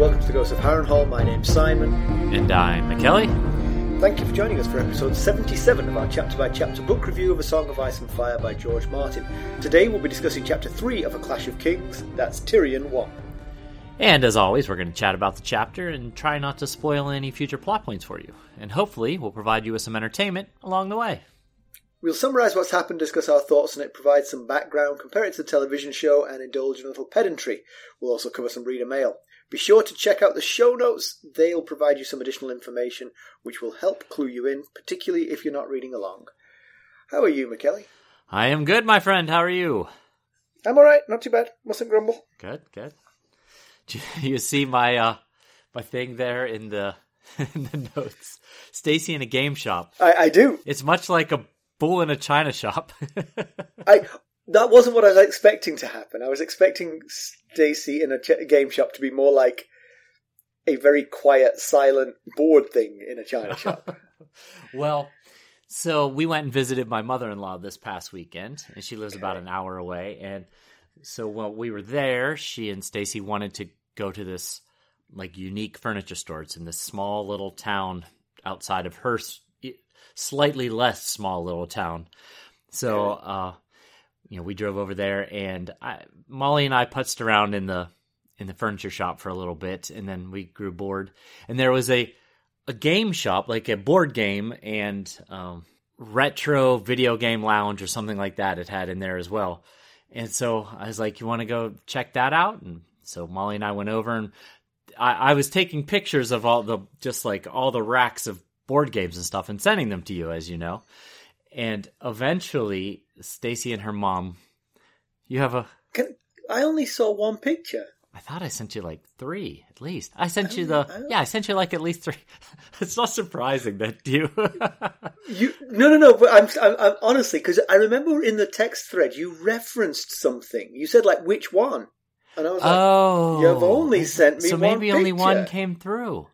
Welcome to the Ghost of Harrenhal. My name's Simon. And I'm Mackelly. Thank you for joining us for episode 77 of our chapter by chapter book review of A Song of Ice and Fire by George Martin. Today we'll be discussing chapter 3 of A Clash of Kings, that's Tyrion 1. And as always, we're going to chat about the chapter and try not to spoil any future plot points for you. And hopefully, we'll provide you with some entertainment along the way. We'll summarise what's happened, discuss our thoughts on it, provide some background, compare it to the television show, and indulge in a little pedantry. We'll also cover some reader mail. Be sure to check out the show notes. They'll provide you some additional information which will help clue you in, particularly if you're not reading along. How are you, Mackelly? I am good, my friend. How are you? I'm alright, not too bad. Mustn't grumble. Good, good. You see my uh my thing there in the in the notes? Stacy in a game shop. I, I do. It's much like a bull in a china shop. I that wasn't what I was expecting to happen. I was expecting Stacy in a ch- game shop to be more like a very quiet, silent board thing in a china shop. well, so we went and visited my mother-in-law this past weekend, and she lives about an hour away. And so while we were there, she and Stacy wanted to go to this like unique furniture store. It's in this small little town outside of her slightly less small little town. So, uh, you know, we drove over there, and I, Molly and I putzed around in the in the furniture shop for a little bit, and then we grew bored. And there was a a game shop, like a board game and um, retro video game lounge or something like that. It had in there as well. And so I was like, "You want to go check that out?" And so Molly and I went over, and I, I was taking pictures of all the just like all the racks of board games and stuff, and sending them to you, as you know. And eventually, Stacy and her mom, you have a. Can, I only saw one picture. I thought I sent you like three at least. I sent you Oh, the oh. yeah. I sent you like at least three. it's not surprising that you. You no no no. But I'm, I'm, I'm honestly because I remember in the text thread you referenced something. You said like which one, and I was like, oh, You've only sent me so maybe only one came through.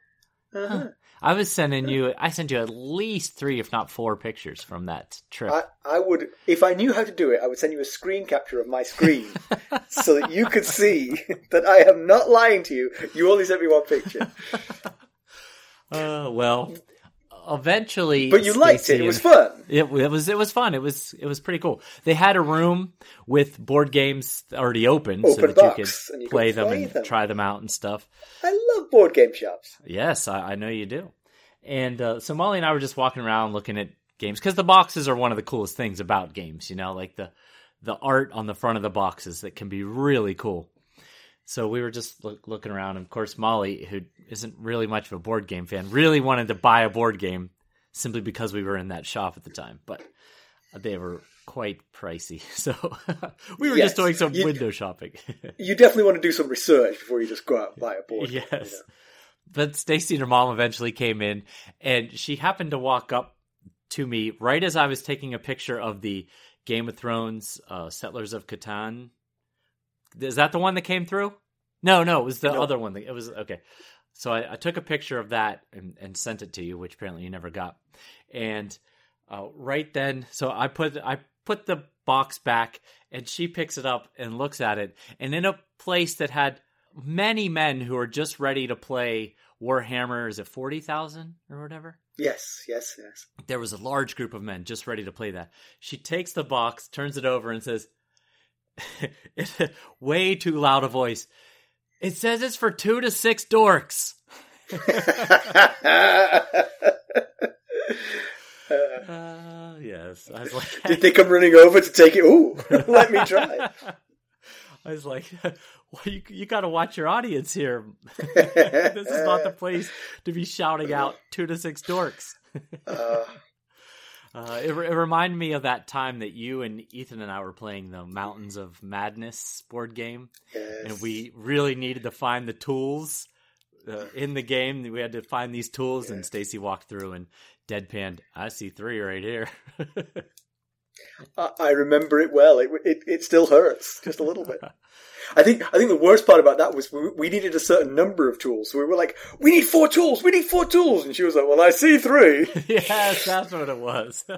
uh-huh. I was sending you. I sent you at least three, if not four, pictures from that trip. I, I would if I knew how to do it. I would send you a screen capture of my screen so that you could see that I am not lying to you. You only sent me one picture, Uh, well, eventually, but you liked it. It was fun. It, it was it was fun. It was it was pretty cool. They had a room with board games already open, so that box, you could you play them play and them. try them out and stuff. I love board game shops. Yes, I, I know you do. And uh, so Molly and I were just walking around looking at games because the boxes are one of the coolest things about games. You know, like the the art on the front of the boxes that can be really cool. So we were just look, looking around. And of course, Molly, who isn't really much of a board game fan, really wanted to buy a board game simply because we were in that shop at the time. But they were quite pricey, so we were Yes, just doing some you- window shopping. You definitely want to do some research before you just go out and buy a board. game, yes. you know. But Stacy and her mom eventually came in, and she happened to walk up to me right as I was taking a picture of the Game of Thrones uh, Settlers of Catan. Is that the one that came through? No, no, it was the other one. That, it was okay. So I, I took a picture of that and, and sent it to you, which apparently you never got. And uh, right then, so I put I put the box back, and she picks it up and looks at it, and in a place that had many men who are just ready to play Warhammer, is it forty thousand or whatever? Yes, yes, yes. There was a large group of men just ready to play that. She takes the box, turns it over, and says, in a way too loud a voice, "It says it's for two to six dorks." Uh, yes, I was like, Did they come running over to take it? Ooh, let me try. I was like, well, you you got to watch your audience here. this is not the place to be shouting out two to six dorks. Uh, Uh, it, it reminded me of that time that you and Ethan and I were playing the Mountains of Madness board game, yes. and we really needed to find the tools uh, in the game. We had to find these tools, and Stacy walked through and deadpanned. I see three right here. I, I remember it well. It, it it still hurts just a little bit. I think I think the worst part about that was we, we needed a certain number of tools. So we were like, we need four tools, we need four tools, and she was like, well, I see three. yes, that's what it was.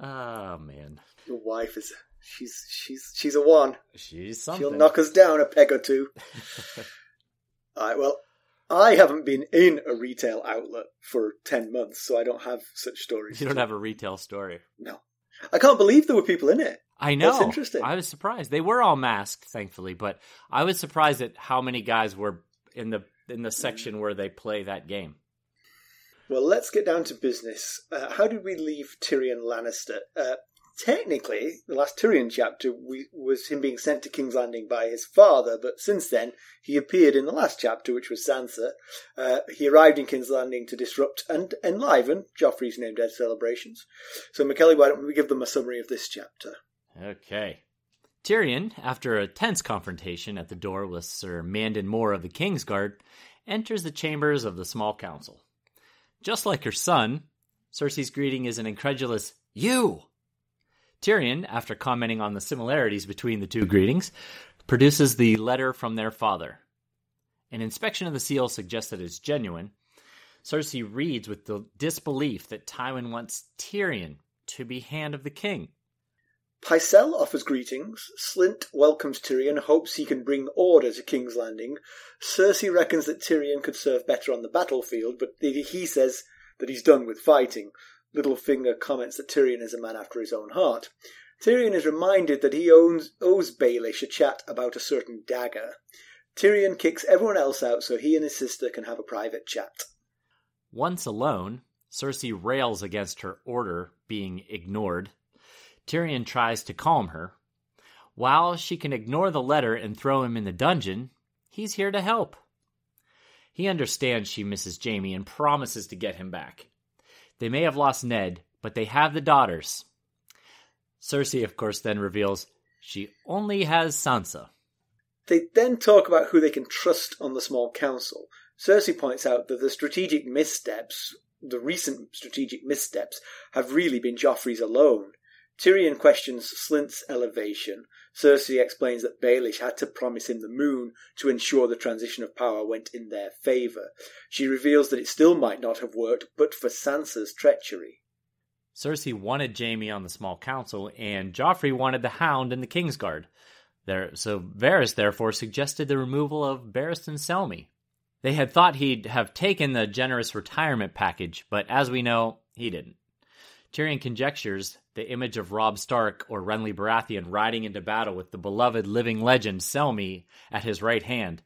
oh man, Your wife is she's she's she's a one. she's something. She'll knock us down a peg or two. All right. Well, I haven't been in a retail outlet for ten months, so I don't have such stories. You don't have a retail story. No, I can't believe there were people in it. I know. That's interesting. I was surprised. They were all masked, thankfully, but I was surprised at how many guys were in the in the section where they play that game. Well, let's get down to business. Uh, how did we leave Tyrion Lannister? Uh, technically, the last Tyrion chapter we, was him being sent to King's Landing by his father, but since then he appeared in the last chapter, which was Sansa. Uh, he arrived in King's Landing to disrupt and enliven Joffrey's name dead celebrations. So, Mackelly, why don't we give them a summary of this chapter? Okay. Tyrion, after a tense confrontation at the door with Sir Mandon Moore of the Kingsguard, enters the chambers of the small council. Just like her son, Cersei's greeting is an incredulous, You! Tyrion, after commenting on the similarities between the two greetings, produces the letter from their father. An inspection of the seal suggests that it's genuine. Cersei reads with the disbelief that Tywin wants Tyrion to be Hand of the King. Pycelle offers greetings. Slynt welcomes Tyrion, hopes he can bring order to King's Landing. Cersei reckons that Tyrion could serve better on the battlefield, but he says that he's done with fighting. Littlefinger comments that Tyrion is a man after his own heart. Tyrion is reminded that he owns, owes Baelish a chat about a certain dagger. Tyrion kicks everyone else out so he and his sister can have a private chat. Once alone, Cersei rails against her order being ignored. Tyrion tries to calm her. While she can ignore the letter and throw him in the dungeon, he's here to help. He understands she misses Jaime and promises to get him back. They may have lost Ned, but they have the daughters. Cersei, of course, then reveals she only has Sansa. They then talk about who they can trust on the small council. Cersei points out that the strategic missteps, the recent strategic missteps, have really been Joffrey's alone. Tyrion questions Slynt's elevation. Cersei explains that Baelish had to promise him the moon to ensure the transition of power went in their favour. She reveals that it still might not have worked but for Sansa's treachery. Cersei wanted Jaime on the small council, and Joffrey wanted the Hound in the Kingsguard. There, so Varys therefore suggested the removal of Barristan Selmy. They had thought he'd have taken the generous retirement package, but as we know, he didn't. Tyrion conjectures the image of Robb Stark or Renly Baratheon riding into battle with the beloved living legend Selmy at his right hand.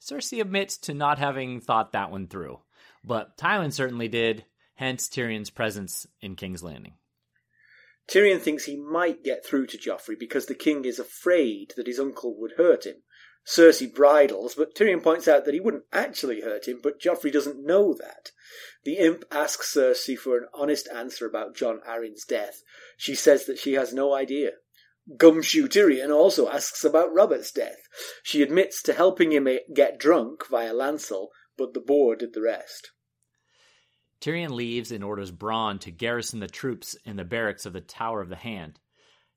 Cersei admits to not having thought that one through, but Tywin certainly did, hence Tyrion's presence in King's Landing. Tyrion thinks he might get through to Joffrey because the king is afraid that his uncle would hurt him. Cersei bridles, but Tyrion points out that he wouldn't actually hurt him, but Joffrey doesn't know that. The imp asks Cersei for an honest answer about Jon Arryn's death. She says that she has no idea. Gumshoe Tyrion also asks about Robert's death. She admits to helping him get drunk via Lancel, but the boar did the rest. Tyrion leaves and orders Bronn to garrison the troops in the barracks of the Tower of the Hand.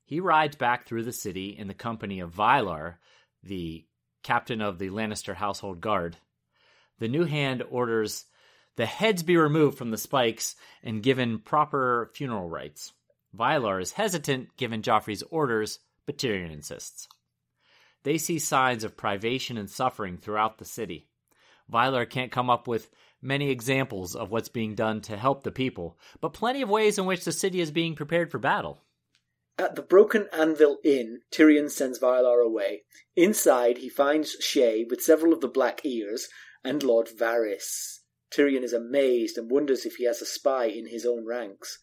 He rides back through the city in the company of Vylarr, the captain of the Lannister household guard. The new hand orders the heads be removed from the spikes and given proper funeral rites. Vylarr is hesitant given Joffrey's orders, but Tyrion insists. They see signs of privation and suffering throughout the city. Vylarr can't come up with many examples of what's being done to help the people, but plenty of ways in which the city is being prepared for battle. At the Broken Anvil Inn, Tyrion sends Vylarr away. Inside, he finds Shae with several of the Black Ears and Lord Varys. Tyrion is amazed and wonders if he has a spy in his own ranks.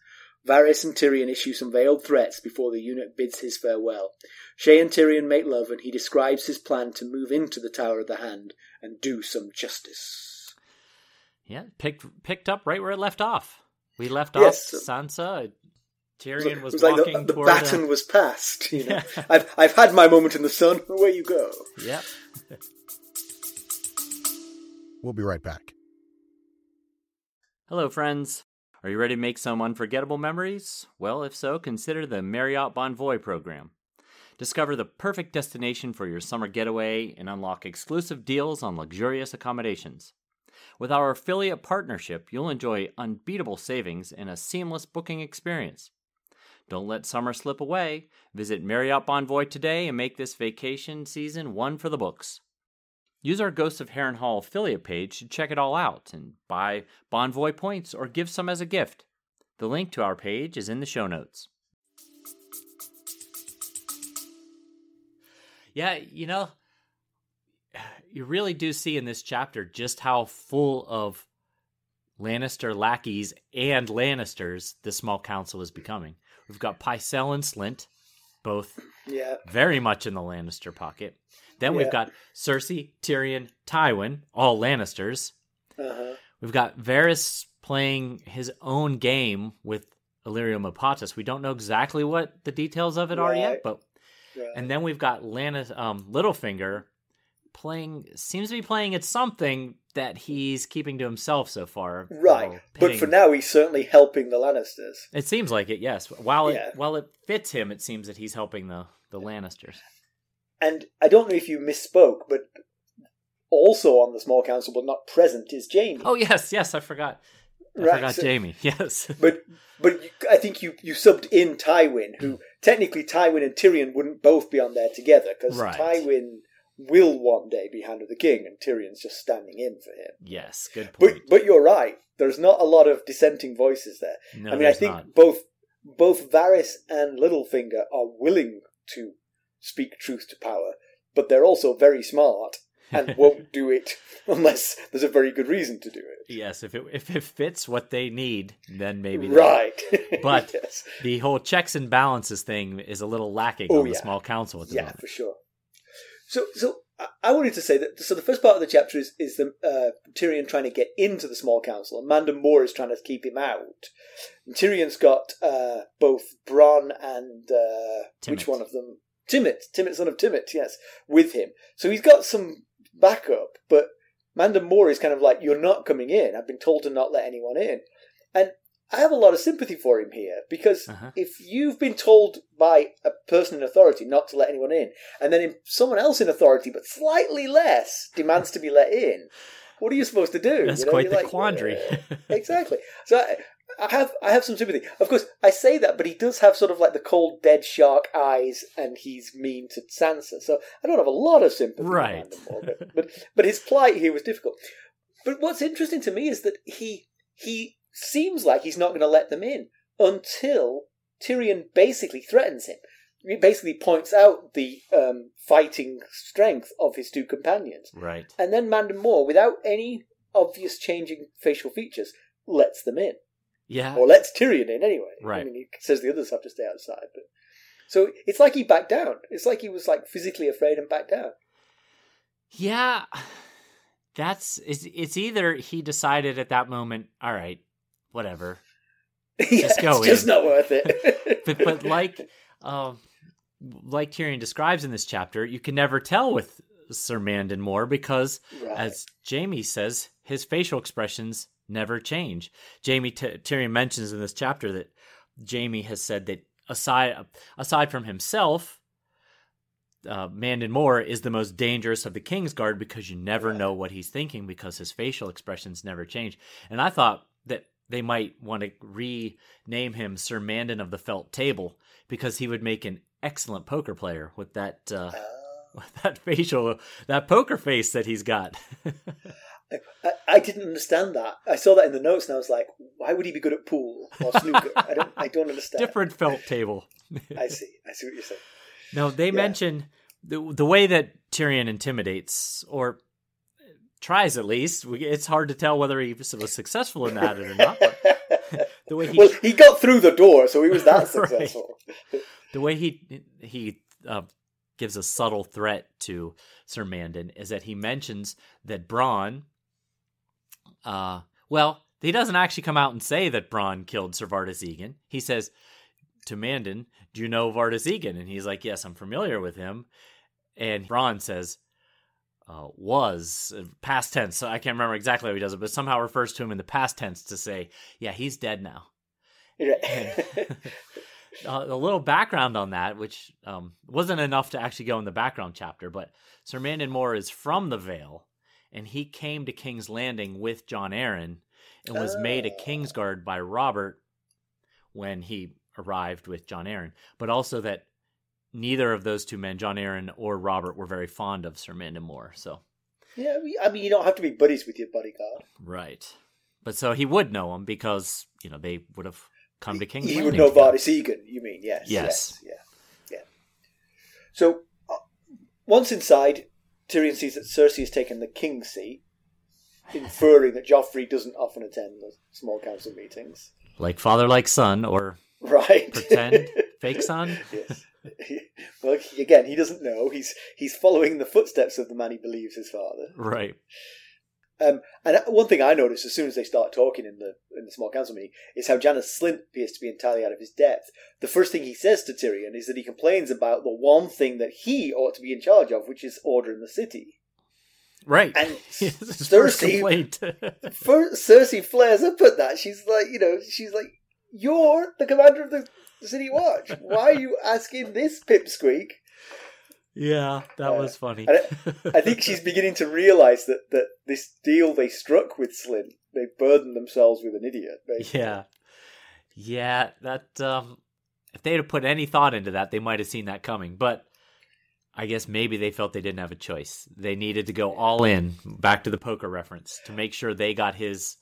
Varys and Tyrion issue some veiled threats before the eunuch bids his farewell. Shae and Tyrion make love, and he describes his plan to move into the Tower of the Hand and do some justice. Yeah, picked picked up right where it left off. We left Yes. off Sansa. Tyrion was, it was like walking the, the toward baton a- was passed. You know, I've I've had my moment in the sun. Away you go. Yep. We'll be right back. Hello, friends. Are you ready to make some unforgettable memories? Well, if so, consider the Marriott Bonvoy program. Discover the perfect destination for your summer getaway and unlock exclusive deals on luxurious accommodations. With our affiliate partnership, you'll enjoy unbeatable savings and a seamless booking experience. Don't let summer slip away. Visit Marriott Bonvoy today and make this vacation season one for the books. Use our Ghosts of Harrenhal affiliate page to check it all out and buy Bonvoy points or give some as a gift. The link to our page is in the show notes. Yeah, you know, you really do see in this chapter just how full of Lannister lackeys and Lannisters the small council is becoming. We've got Pycelle and Slynt, both Yeah. very much in the Lannister pocket. Then Yeah. we've got Cersei, Tyrion, Tywin, all Lannisters. Uh-huh. We've got Varys playing his own game with Illyrio Mopatis. We don't know exactly what the details of it are yet, but Right. and then we've got Lannis, um, Littlefinger playing seems to be playing at something that he's keeping to himself so far. right. But for now, he's certainly helping the Lannisters. it seems like it. Yes, while Yeah. it while it fits him, it seems that he's helping the the Lannisters. And I don't know if you misspoke, but also on the small council, but not present, is Jaime. Oh yes, yes, I forgot. I Right, forgot so- Jaime. Yes. But but you, I think you, you subbed in Tywin, who technically Tywin and Tyrion wouldn't both be on there together because Right. Tywin will one day be Hand of the King, and Tyrion's just standing in for him. yes, good point. but but you're right. There's not a lot of dissenting voices there. no, I mean, I think not. both both Varys and Littlefinger are willing to speak truth to power, but they're also very smart and won't do it unless there's a very good reason to do it. Yes, if it if it fits what they need, then maybe Right. But- yes. the whole checks and balances thing is a little lacking Oh, on the small council at the yeah, moment. for sure. So, so I- wanted to say that. So the first part of the chapter is is the uh, Tyrion trying to get into the small council, and Mandon Moore is trying to keep him out. And Tyrion's got uh, both Bronn and uh, which one of them? Timett, Timett, son of Timett, yes, with him. So he's got some backup, but Mandon Moore is kind of like, "You're not coming in. I've been told to not let anyone in," and I have a lot of sympathy for him here because Uh-huh. if you've been told by a person in authority not to let anyone in, and then someone else in authority, but slightly less, demands to be let in, what are you supposed to do? That's You know, quite the like, quandary. "Uh, exactly. So I, I have I have some sympathy. Of course, I say that, but he does have sort of like the cold, dead shark eyes, and he's mean to Sansa. So I don't have a lot of sympathy. Right. But, but but his plight here was difficult. But what's interesting to me is that he he seems like he's not going to let them in until Tyrion basically threatens him. He basically points out the um, fighting strength of his two companions. right. And then Mandon Moore, without any obvious changing facial features, lets them in. Yeah. Or lets Tyrion in anyway. Right. I mean, he says the others have to stay outside. But So it's like he backed down. It's like he was like physically afraid and backed down. Yeah. That's it's, it's either he decided at that moment, all right, whatever. yeah, go it's just not worth it. But but like um like Tyrion describes in this chapter, you can never tell with Sir Mandon Moore because Right. as Jaime says, his facial expressions never change. Jaime T- Tyrion mentions in this chapter that Jaime has said that aside aside from himself, uh, Mandon Moore is the most dangerous of the King's Guard because you never know what he's thinking because his facial expressions never change. And I thought that they might want to rename him Sir Mandon of the Felt Table because he would make an excellent poker player with that uh, with that facial that poker face that he's got. I, I didn't understand that. I saw that in the notes and I was like, why would he be good at pool or snooker? I don't I don't understand. Different felt table. I see. I see what you're saying. No, they mention the the way that Tyrion intimidates or tries at least. It's hard to tell whether he was successful in that or not. But the way he well, he got through the door, so he was that Right. successful. the way he he uh, gives a subtle threat to Sir Mandon is that he mentions that Bronn. Uh, well, he doesn't actually come out and say that Bronn killed Sir Vardis Egen. He says to Mandon, "Do you know Vardis Egen?" And he's like, "Yes, I'm familiar with him." And Bronn says, uh, was uh, past tense. So I can't remember exactly how he does it, but somehow refers to him in the past tense to say, "Yeah, he's dead now." Uh, a little background on that, which um, wasn't enough to actually go in the background chapter, but Sir Mandon Moore is from the Vale, and he came to King's Landing with Jon Arryn and was made a Oh. Kingsguard by Robert when he arrived with Jon Arryn, but also that neither of those two men, Jon Arryn or Robert, were very fond of Sir Mandon Moore. So yeah, I mean- you don't have to be buddies with your bodyguard. right, but so he would know him because you know they would have come to King's He Landing. would know. Varys Egan, you mean? Yes. Yes. yes, yeah. Yeah. So, uh, once inside, Tyrion sees that Cersei has taken the king's seat, inferring that Joffrey doesn't often attend the small council meetings. like father, like son, or Right. pretend fake son. yes. well, again, he doesn't know. He's he's following the footsteps of the man he believes his father. Right. Um, and one thing I noticed as soon as they start talking in the in the small council meeting is how Janos Slynt appears to be entirely out of his depth. The first thing he says to Tyrion is that he complains about the one thing that he ought to be in charge of, which is order in the city. Right. And Cersei- First, Cersei flares up at that. She's like, you know, she's like, "You're the commander of the City Watch. Why are you asking this pipsqueak?" Yeah, that Uh, was funny. I think she's beginning to realise that, that this deal they struck with Slynt, they burdened themselves with an idiot. basically. yeah. Yeah, that um if they'd have put any thought into that, they might have seen that coming. But I guess maybe they felt they didn't have a choice. They needed to go all in, back to the poker reference, to make sure they got his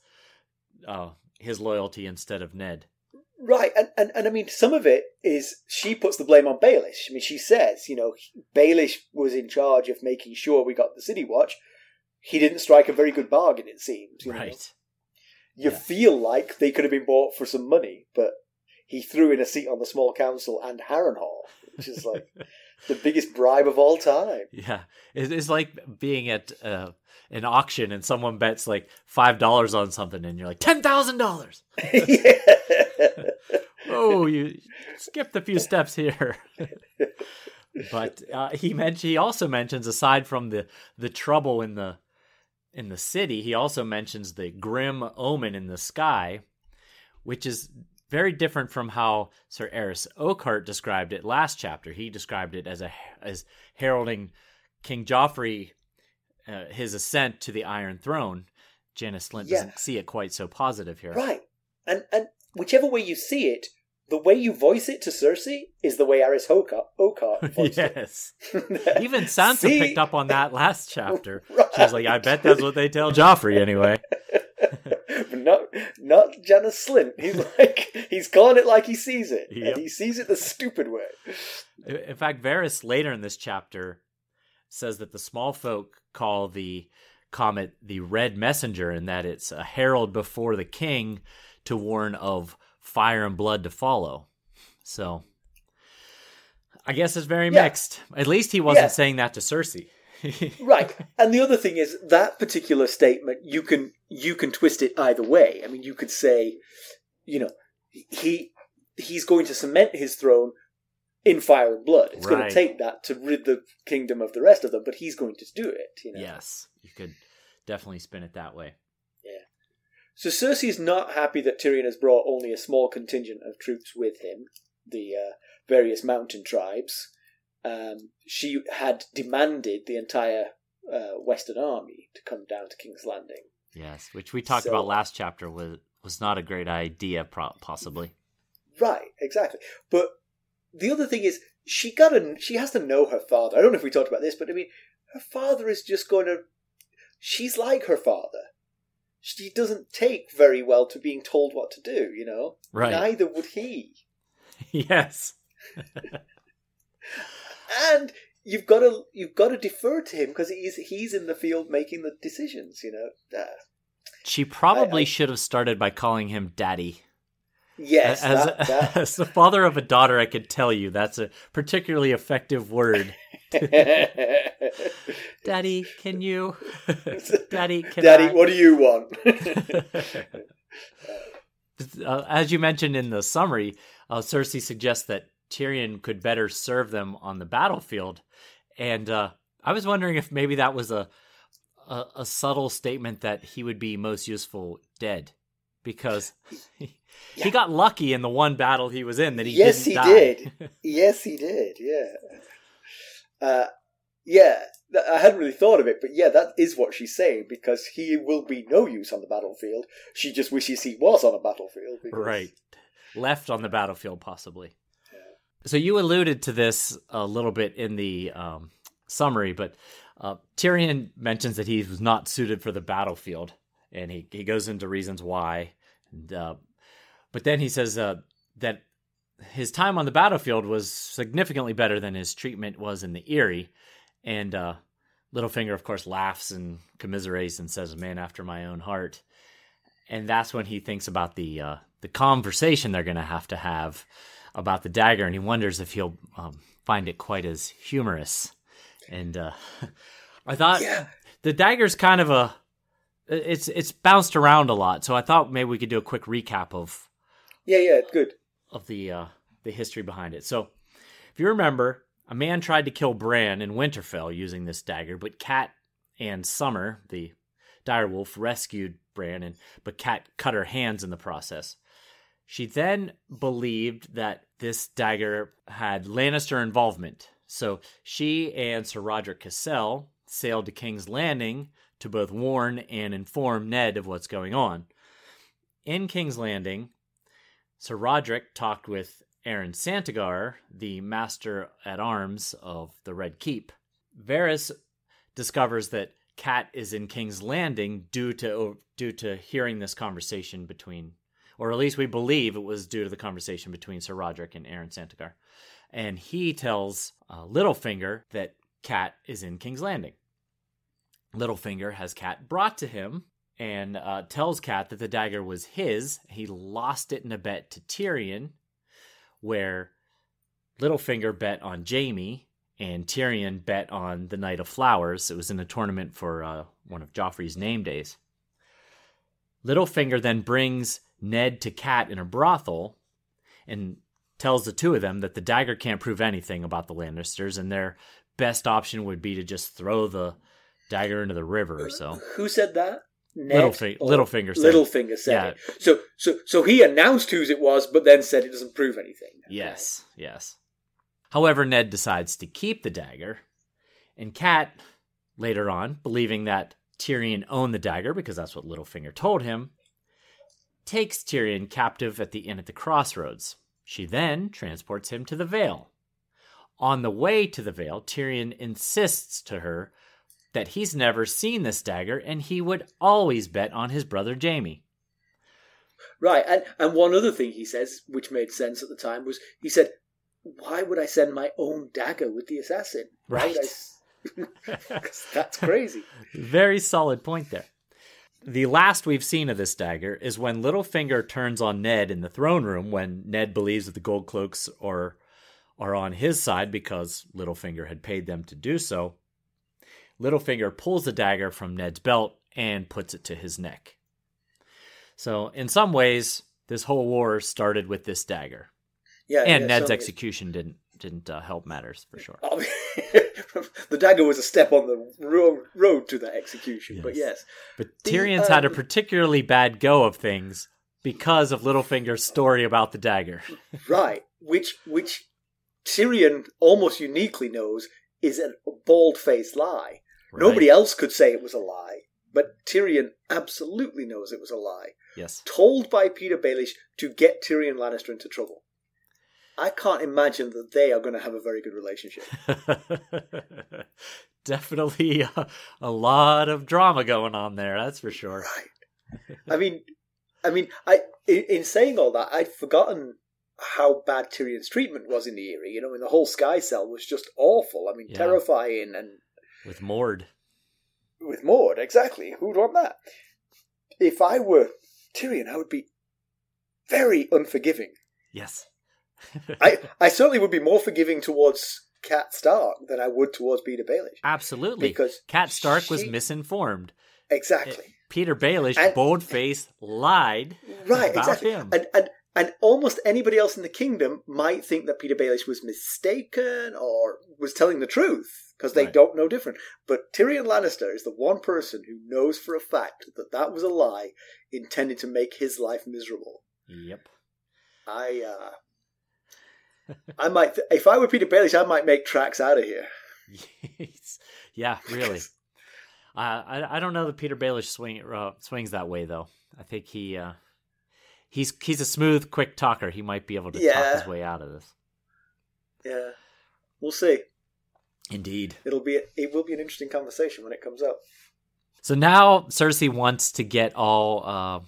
uh his loyalty instead of Ned. Right, and, and, and I mean, some of it is she puts the blame on Baelish. I mean, she says, you know, Baelish was in charge of making sure we got the City Watch. He didn't strike a very good bargain, it seems. You know? Right. You Yeah. feel like they could have been bought for some money, but he threw in a seat on the small council and Harrenhal, which is like the biggest bribe of all time. Yeah, it's like being at uh, an auction and someone bets like five dollars on something, and you're like ten thousand dollars. Oh, you skipped a few steps here. but uh, he mentioned he also mentions aside from the the trouble in the in the city, he also mentions the grim omen in the sky, which is very different from how Sir Arys Oakheart described it last chapter. He described it as a as heralding King Joffrey uh, his ascent to the Iron Throne. Janos Slynt Yeah. doesn't see it quite so positive here. Right. And and whichever way you see it, the way you voice it to Cersei is the way Arys voiced yes. it. Even Sansa See? picked up on that last chapter. Right. She was like, I bet that's what they tell Joffrey anyway. Not not Janos Slynt. He's like he's calling it like he sees it, Yep. and he sees it the stupid way. In fact, Varys later in this chapter says that the small folk call the comet the Red Messenger and that it's a herald before the king to warn of fire and blood to follow. So I guess it's very Yeah. mixed. At least he wasn't Yeah. saying that to Cersei. Right. And the other thing is that particular statement you can you can twist it either way. I mean, you could say, you know, he he's going to cement his throne in fire and blood. It's going to take that to rid the kingdom of the rest of them, but he's going to do it. You know. Yes, you could definitely spin it that way. Yeah. So Cersei is not happy that Tyrion has brought only a small contingent of troops with him, the uh, various mountain tribes. Um, she had demanded the entire uh, Western Army to come down to King's Landing. Yes, which we talked So- about last chapter was was not a great idea, possibly. Right, exactly. But the other thing is, she got to, she has to know her father. I don't know if we talked about this, but I mean, her father is just going to. She's like her father. She doesn't take very well to being told what to do. You know, Right. neither would he. yes. and you've got to you've got to defer to him because he's he's in the field making the decisions. You know. Uh, She probably I- should have started by calling him daddy. yes, as, that, that. as the father of a daughter, I could tell you that's a particularly effective word. Daddy, can you? Daddy, can Daddy, I? what do you want? uh, as you mentioned in the summary, uh, Cersei suggests that Tyrion could better serve them on the battlefield, and uh, I was wondering if maybe that was a a, a subtle statement that he would be most useful dead because he, Yeah. he got lucky in the one battle he was in that he yes, didn't he die. did. Yes, he did. Yeah. Uh, yeah, I hadn't really thought of it, but yeah, that is what she's saying because he will be no use on the battlefield. She just wishes he was on a battlefield. Because, right left on the battlefield possibly so you alluded to this a little bit in the um, summary but uh, tyrion mentions that he was not suited for the battlefield and he, he goes into reasons why and, uh, but then he says uh, that his time on the battlefield was significantly better than his treatment was in the Eyrie. And uh, Littlefinger, of course, laughs and commiserates and says, "A man after my own heart." And that's when he thinks about the uh, the conversation they're going to have to have about the dagger, and he wonders if he'll um, find it quite as humorous. And uh, I thought Yeah. the dagger's kind of a it's it's bounced around a lot, so I thought maybe we could do a quick recap of Yeah, yeah, good. of the uh, the history behind it. So, if you remember, a man tried to kill Bran in Winterfell using this dagger, but Cat and Summer, the direwolf, rescued Bran, and but Cat cut her hands in the process. She then believed that this dagger had Lannister involvement, so she and Sir Roderick Cassel sailed to King's Landing to both warn and inform Ned of what's going on. In King's Landing, Sir Roderick talked with Aron Santagar, the master at arms of the Red Keep. Varys discovers that Cat is in King's Landing due to due to hearing this conversation between, or at least we believe it was due to the conversation between Sir Roderick and Aron Santagar, and he tells uh, Littlefinger that Cat is in King's Landing. Littlefinger has Cat brought to him and uh, tells Cat that the dagger was his. He lost it in a bet to Tyrion, where Littlefinger bet on Jaime and Tyrion bet on the Knight of Flowers. It was in a tournament for uh, one of Joffrey's name days. Littlefinger then brings Ned to Cat in a brothel and tells the two of them that the dagger can't prove anything about the Lannisters, and their best option would be to just throw the dagger into the river or so. Uh, who said that? Ned Littlefi- or- oh, Littlefinger said it. Littlefinger said Yeah. it. So, so, so he announced whose it was, but then said it doesn't prove anything. Yes, yes. However, Ned decides to keep the dagger, and Cat, later on, believing that Tyrion owned the dagger because that's what Littlefinger told him, takes Tyrion captive at the inn at the crossroads. She then transports him to the Vale. On the way to the Vale, Tyrion insists to her that he's never seen this dagger and he would always bet on his brother Jaime. Right, and and one other thing he says, which made sense at the time, was he said, "Why would I send my own dagger with the assassin? Why would I That's crazy." Very solid point there. The last we've seen of this dagger is when Littlefinger turns on Ned in the throne room when Ned believes that the gold cloaks are are on his side because Littlefinger had paid them to do so. Littlefinger pulls the dagger from Ned's belt and puts it to his neck. So, in some ways, this whole war started with this dagger, Yeah, and yeah, Ned's so- execution didn't didn't uh, help matters for sure. I mean, the dagger was a step on the road, road to that execution, but Yes. yes, But The, Tyrion's had a um, particularly bad go of things because of Littlefinger's story about the dagger. right. Which which Tyrion almost uniquely knows is a bald faced lie. Nobody else could say it was a lie, but Tyrion absolutely knows it was a lie. Yes. Told by Petyr Baelish to get Tyrion Lannister into trouble. I can't imagine that they are going to have a very good relationship. Definitely a, a lot of drama going on there, that's for sure. Right. I mean, I mean, I in, in saying all that, I'd forgotten how bad Tyrion's treatment was in the Eyrie. You know, and the whole Sky Cell was just awful. I mean, Yeah. terrifying, and With Mord. with Mord, exactly. Who'd want that? If I were Tyrion, I would be very unforgiving. Yes. I, I certainly would be more forgiving towards Cat Stark than I would towards Petyr Baelish. Absolutely. Because Cat Stark was misinformed. Exactly. Petyr Baelish, bold faced, lied Right, about exactly. him. And, and and almost anybody else in the kingdom might think that Petyr Baelish was mistaken or was telling the truth. because they Right. don't know different. But Tyrion Lannister is the one person who knows for a fact that that was a lie intended to make his life miserable. Yep. I, uh, I might, if I were Petyr Baelish, I might make tracks out of here. yeah, really. Uh, I I don't know that Petyr Baelish swing uh, swings that way though. I think he uh, he's he's a smooth, quick talker. He might be able to talk his way out of this. Yeah, we'll see. Indeed. It'll be, it will be an interesting conversation when it comes up. So now Cersei wants to get all uh,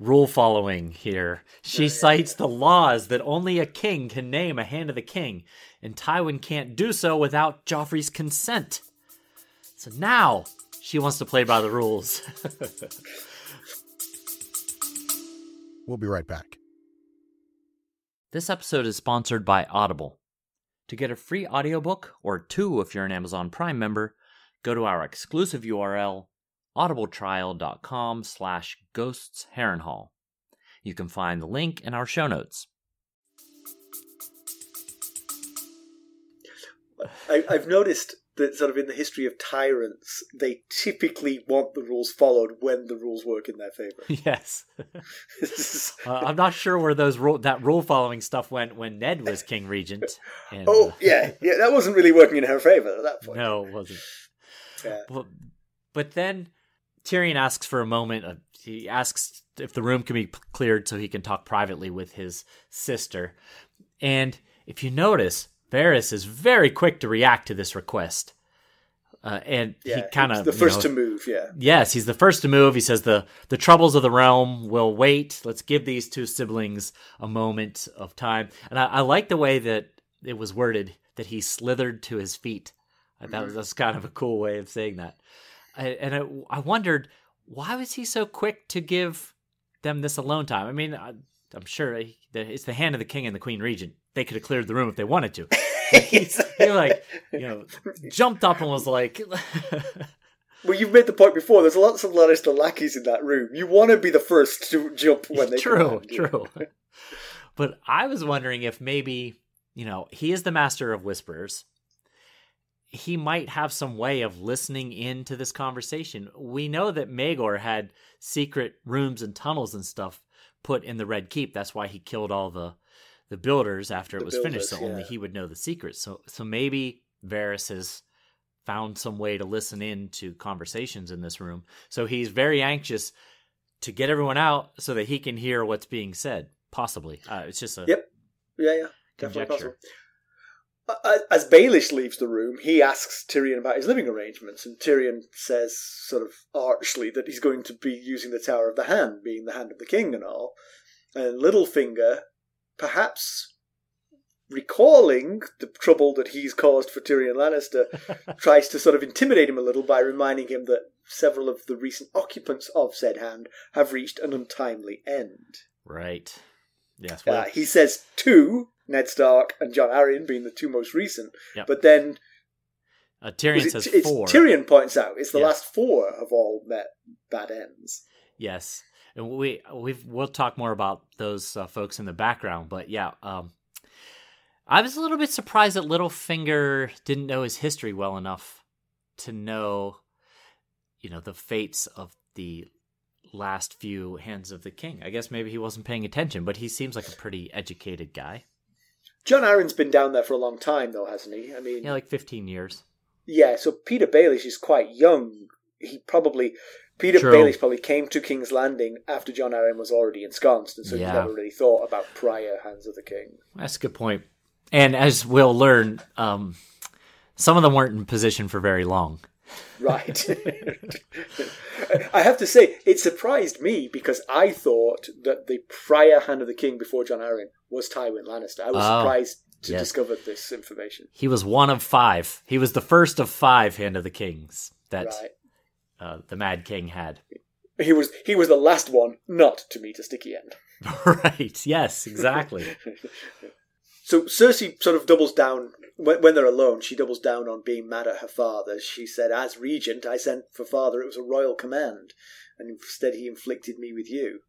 rule following here. She cites the laws that only a king can name a hand of the king, and Tywin can't do so without Joffrey's consent. So now she wants to play by the rules. We'll be right back. This episode is sponsored by Audible. To get a free audiobook, or two if you're an Amazon Prime member, go to our exclusive URL, audibletrial.com slash ghosts Harrenhal. You can find the link in our show notes. I, I've noticed that sort of in the history of tyrants, they typically want the rules followed when the rules work in their favor. yes. Uh, I'm not sure where those rule, that rule following stuff went when Ned was king regent. And, oh uh, yeah, yeah, that wasn't really working in her favor at that point. no, it wasn't. Yeah. But, but then Tyrion asks for a moment. Uh, he asks if the room can be cleared so he can talk privately with his sister. And if you notice, Varys is very quick to react to this request. Uh, and Yeah, he kind of the first to move. Yeah, Yes, he's the first to move. He says the the troubles of the realm will wait. Let's give these two siblings a moment of time. And I, I like the way that it was worded that he slithered to his feet. I thought Mm-hmm. that's kind of a cool way of saying that. And I, I wondered why was he so quick to give them this alone time. I mean, I, I'm sure he, it's the hand of the king and the queen regent. They could have cleared the room if they wanted to. He like you know jumped up and was like. well, you've made the point before. There's lots of Lannister lackeys in that room. You want to be the first to jump when they true, true. but I was wondering if maybe you know he is the master of whispers. He might have some way of listening into this conversation. We know that Maegor had secret rooms and tunnels and stuff put in the Red Keep. That's why he killed all the the builders after it The was finished, so builders, only he would know the secrets. So so maybe Varys has found some way to listen in to conversations in this room. So he's very anxious to get everyone out so that he can hear what's being said. Possibly, uh, it's just a Yep. Yeah, yeah, definitely conjecture. possible. As Baelish leaves the room, he asks Tyrion about his living arrangements, and Tyrion says, sort of archly, that he's going to be using the Tower of the Hand, being the hand of the king and all. And Littlefinger, perhaps recalling the trouble that he's caused for Tyrion Lannister, tries to sort of intimidate him a little by reminding him that several of the recent occupants of said hand have reached an untimely end. Right. Yes. Uh, he says two, Ned Stark and Jon Arryn being the two most recent, Yep. but then uh, Tyrion says it, it's, four. Tyrion points out it's the Yeah. last four have all met bad ends. Yes, and we we we'll talk more about those uh, folks in the background, but yeah, um, I was a little bit surprised that Littlefinger didn't know his history well enough to know, you know, the fates of the last few hands of the king. I guess maybe he wasn't paying attention, but he seems like a pretty educated guy. Jon Arryn's been down there for a long time, though, hasn't he? I mean, Yeah, like fifteen years. yeah. So Petyr Baelish is quite young. He probably Petyr True. Baelish probably came to King's Landing after Jon Arryn was already ensconced, and so Yeah. he never really thought about prior hands of the king. That's a good point. And as we'll learn, um, some of them weren't in position for very long. Right. I have to say, it surprised me because I thought that the prior hand of the king before Jon Arryn was Tywin Lannister. I was Oh, surprised to yes. discover this information. He was one of five. He was the first of five Hand of the Kings that Right. uh, the Mad King had. He was he was the last one not to meet a sticky end. right. Yes, exactly. So Cersei sort of doubles down when, when they're alone. She doubles down on being mad at her father. She said, "As regent, I sent for father. It was a royal command, and instead he inflicted me with you."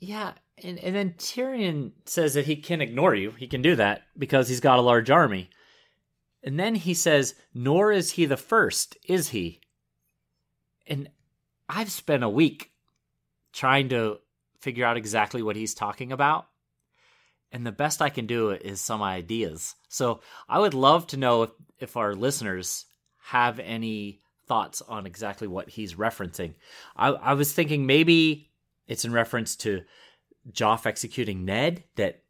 yeah, and, and then Tyrion says that he can ignore you. He can do that because he's got a large army. And then he says, Nor is he the first, is he? And I've spent a week trying to figure out exactly what he's talking about. And the best I can do is some ideas. So I would love to know if, if our listeners have any thoughts on exactly what he's referencing. I, I was thinking maybe it's in reference to Joff executing Ned, that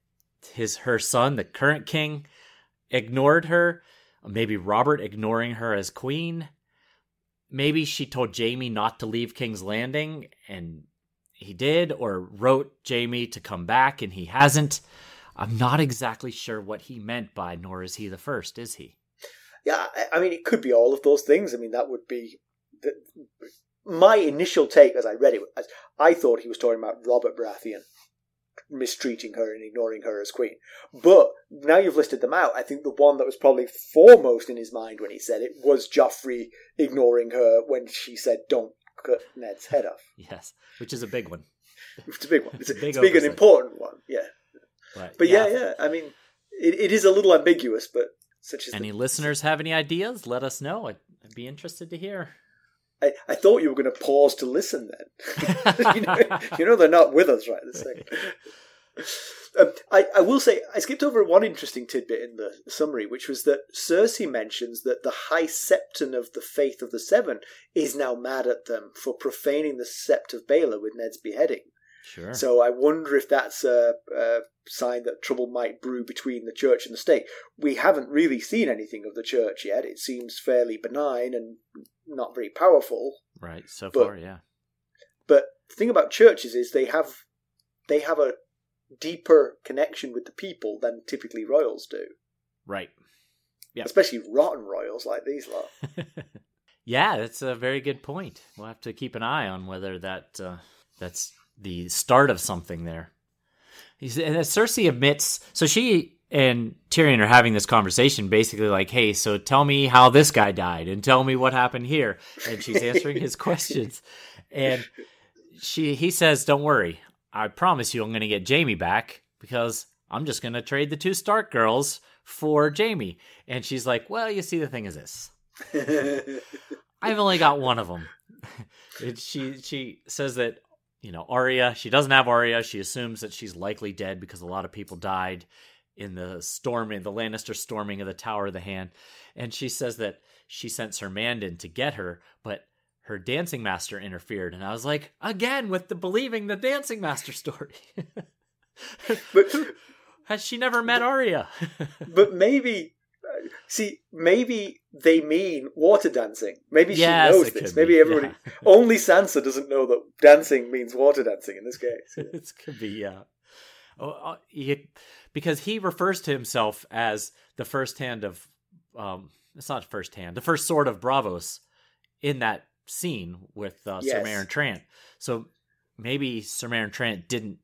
his her son, the current king, ignored her. Maybe Robert ignoring her as queen. Maybe she told Jaime not to leave King's Landing and he did, or wrote Jaime to come back and he hasn't. I'm not exactly sure what he meant by nor is he the first, is he? Yeah, I mean, it could be all of those things. I mean, that would be the, my initial take as I read it. As I thought he was talking about Robert Baratheon mistreating her and ignoring her as queen. But now you've listed them out, I think the one that was probably foremost in his mind when he said it was Joffrey ignoring her when she said, "Don't cut Ned's head off." Yes, which is a big one. It's a big one. It's, a, big, it's big and important one. Yeah. Right. But yeah, yeah. yeah I mean, it, it is a little ambiguous, but such as any the, listeners have any ideas? Let us know. I'd, I'd be interested to hear. I, I thought you were going to pause to listen then. you, know, you, know, they're not with us right this second. Um, I, I will say I skipped over one interesting tidbit in the summary, which was that Cersei mentions that the High Septon of the Faith of the Seven is now mad at them for profaning the Sept of Baelor with Ned's beheading. Sure. So I wonder if that's a, a, sign that trouble might brew between the church and the state. We haven't really seen anything of the church yet. It seems fairly benign and not very powerful. Right. So but, far, yeah. But the thing about churches is they have they have a deeper connection with the people than typically royals do. Right. Yeah. Especially rotten royals like these lot. yeah, that's a very good point. We'll have to keep an eye on whether that uh, that's the start of something there. He's, and Cersei admits, so she and Tyrion are having this conversation, basically like, "Hey, so tell me how this guy died, and tell me what happened here." And she's answering his questions, and she he says, "Don't worry, I promise you, I'm going to get Jaime back because I'm just going to trade the two Stark girls for Jaime." And she's like, "Well, you see, the thing is this." I've only got one of them. she she says that you know, Arya, she doesn't have Arya. She assumes that she's likely dead because a lot of people died in the storming, the Lannister storming of the Tower of the Hand. And she says that she sent Sir Mandon to get her, but her dancing master interfered. And I was like, again, with the believing the dancing master story. but has she never met Arya? but maybe See, maybe they mean water dancing. Maybe yes, she knows this. Maybe be. everybody. Yeah. only Sansa doesn't know that dancing means water dancing in this case. it could be, yeah. Oh, uh, he, because he refers to himself as the first hand of. Um, it's not first hand. The first sword of Braavos in that scene with uh, yes. Sir Meryn Trant. So maybe Sir Meryn Trant didn't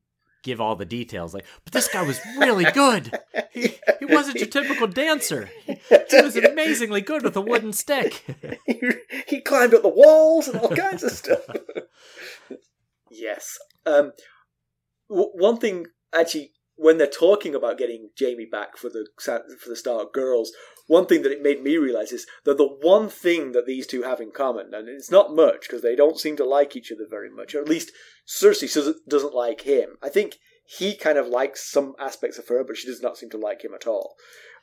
give all the details. Like, but this guy was really good. He, he wasn't your typical dancer. He, he was amazingly good with a wooden stick. he, he climbed up the walls and all kinds of stuff. yes. Um, w- one thing, actually, when they're talking about getting Jaime back for the for the Stark girls, one thing that it made me realize is that the one thing that these two have in common, and it's not much because they don't seem to like each other very much, or at least Cersei doesn't like him. I think he kind of likes some aspects of her, but she does not seem to like him at all.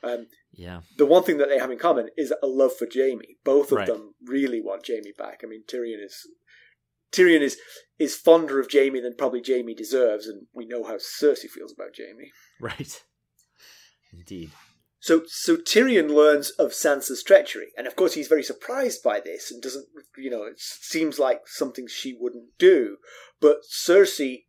Um, yeah. The one thing that they have in common is a love for Jaime. Both of right. them really want Jaime back. I mean, Tyrion is Tyrion is is fonder of Jaime than probably Jaime deserves, and we know how Cersei feels about Jaime. Right. Indeed. So, so Tyrion learns of Sansa's treachery, and of course he's very surprised by this, and doesn't, you know, it seems like something she wouldn't do. But Cersei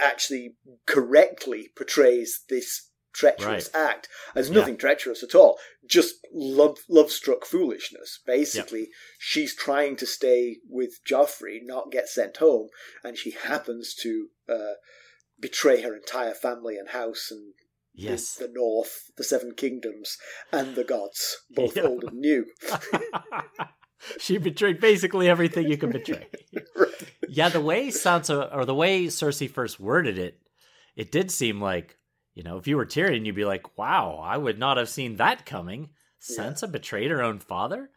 actually correctly portrays this treacherous right. act as nothing yeah. treacherous at all, just love love struck foolishness. Basically, yep. she's trying to stay with Joffrey, not get sent home, and she happens to uh, betray her entire family and house and yes. the, North, the Seven Kingdoms, and the gods, both yeah. old and new. she betrayed basically everything you can betray. right. Yeah, the way Sansa or the way Cersei first worded it, it did seem like you know, if you were Tyrion, you'd be like, "Wow, I would not have seen that coming." Sansa betrayed her own father?